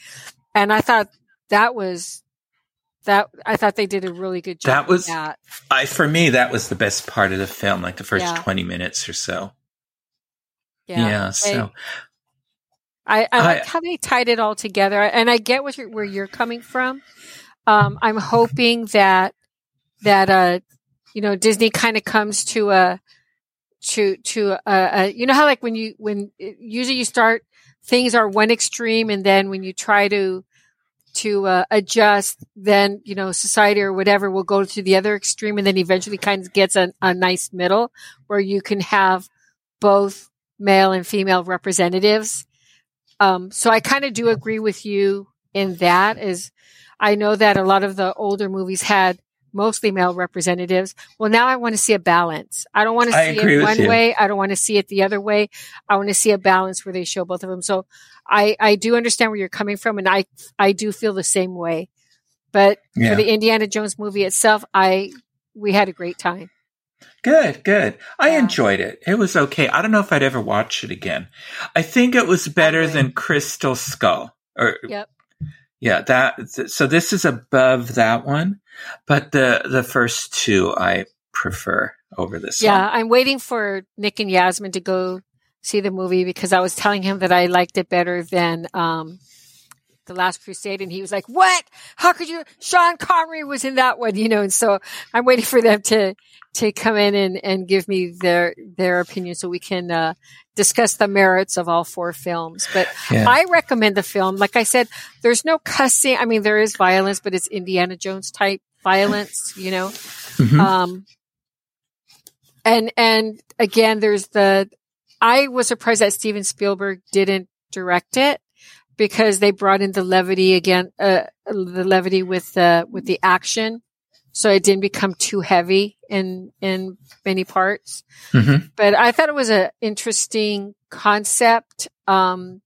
And I thought that was that I thought they did a really good job. That was- that. I, for me, that was the best part of the film, like the first Yeah. 20 minutes or so. Yeah. Yeah. so, I, I I- like how they tied it all together, and I get what you're, where you're coming from. Um, I'm hoping that that uh, you know, Disney kind of comes to a to to a, a you know how like when you when usually you start things are one extreme, and then when you try to to uh, adjust, then you know society or whatever will go to the other extreme, and then eventually kind of gets a, a nice middle where you can have both male and female representatives. Um, so I kind of do agree with you in that. Is I know that a lot of the older movies had mostly male representatives. Well, now I want to see a balance. I don't want to see it one you. way. I don't want to see it the other way. I want to see a balance where they show both of them. So I, I do understand where you're coming from, and I I do feel the same way. But Yeah. for the Indiana Jones movie itself, I we had a great time. Good, good. I Yeah. enjoyed it. It was okay. I don't know if I'd ever watch it again. I think it was better than Crystal Skull. Or Yep. yeah, that. So this is above that one, but the the first two I prefer over this. One. Yeah, one. I'm waiting for Nick and Yasmin to go see the movie because I was telling him that I liked it better than um, the Last Crusade, and he was like, "What? How could you?" Sean Connery was in that one, you know. And so I'm waiting for them to to come in and, and give me their their opinion so we can uh, discuss the merits of all four films. But Yeah. I recommend the film. Like I said, there's no cussing. I mean, there is violence, but it's Indiana Jones type violence, you know. Mhm. Um, and and again, there's the. I was surprised that Steven Spielberg didn't direct it because they brought in the levity again, uh, the levity with the with the action, so it didn't become too heavy in in many parts. Mhm. But I thought it was an interesting concept. Um,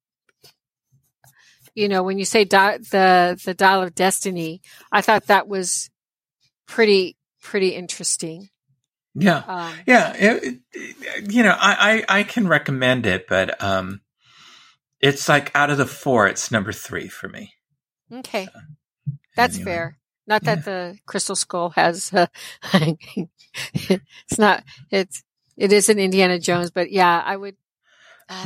you know, when you say di- the the dial of destiny, I thought that was pretty pretty interesting. Yeah. Um, Yeah, it, it- you know, I, I I can recommend it, but um, it's like out of the four, it's number three for me. okay, that's Anyway. fair. Not that the Crystal Skull has. Uh, it's not. It's it is an Indiana Jones, but yeah, I would.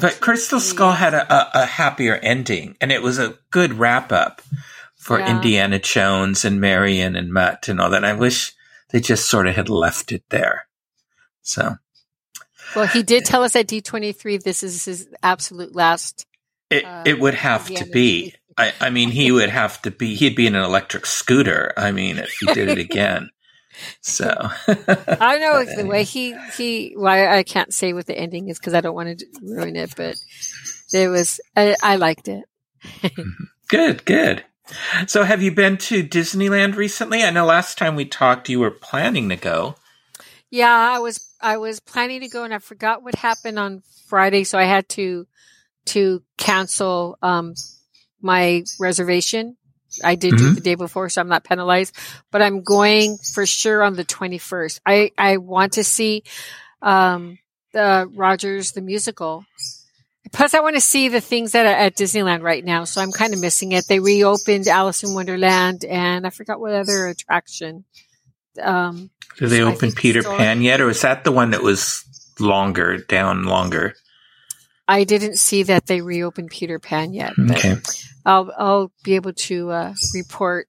But Crystal absolutely- Skull had a, a, a happier ending, and it was a good wrap up for Yeah. Indiana Jones and Marion and Mutt and all that. I wish they just sort of had left it there. So Well, he did tell us at D twenty three this is his absolute last It, Uh, it would have to be. I, I mean, he would have to be. He'd be in an electric scooter. I mean, if he did it again. So I know it's the way he he. Why I can't say what the ending is because I don't want to ruin it, but it was. I, I liked it. Good, good. So, have you been to Disneyland recently? I know last time we talked, you were planning to go. Yeah, I was I was planning to go and I forgot what happened on Friday, so I had to to cancel um my reservation. I did do it Mhm. the day before, so I'm not penalized. But I'm going for sure on the 21st. I I want to see um the Rogers the musical. Plus, I want to see the things that are at Disneyland right now, so I'm kind of missing it. They reopened Alice in Wonderland, and I forgot what other attraction. Um, Did they I open Peter. Pan yet, or was that the one that was longer, down longer? I didn't see that they reopened Peter Pan yet. Okay. I'll I'll be able to uh, report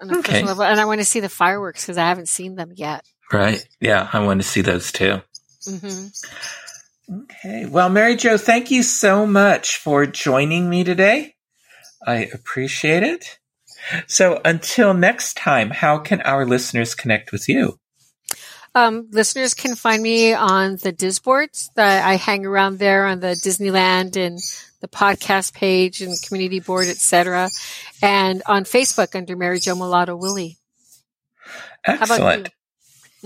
on a Okay. level, and I want to see the fireworks because I haven't seen them yet. Right. Yeah, I want to see those too. hmm Okay. Well, Mary Jo, thank you so much for joining me today. I appreciate it. So until next time, how can our listeners connect with you? Um, listeners can find me on the Disboards. That I hang around there on the Disneyland and the podcast page and community board, etc. And on Facebook under Mary Jo Mulatto Willie. How about Excellent.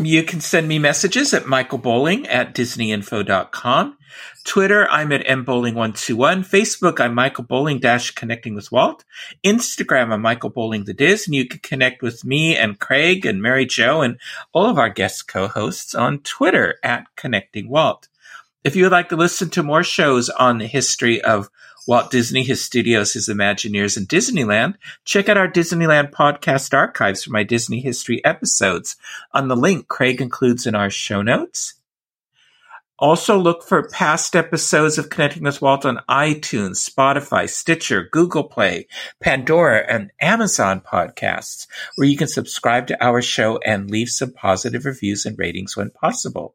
You? Can send me messages at michaelbowling at disneyinfo.com. Twitter, I'm at mbowling121. Facebook, I'm Michael Bowling dash connecting with Walt. Instagram, I'm Michael Bowling the Diz, and you can connect with me and Craig and Mary Jo and all of our guest co-hosts on Twitter at connecting Walt. If you would like to listen to more shows on the history of Walt Disney, his studios, his Imagineers, and Disneyland, check out our Disneyland podcast archives for my Disney history episodes on the link Craig includes in our show notes. Also look for past episodes of Connecting with Walt on iTunes, Spotify, Stitcher, Google Play, Pandora, and Amazon podcasts, where you can subscribe to our show and leave some positive reviews and ratings when possible.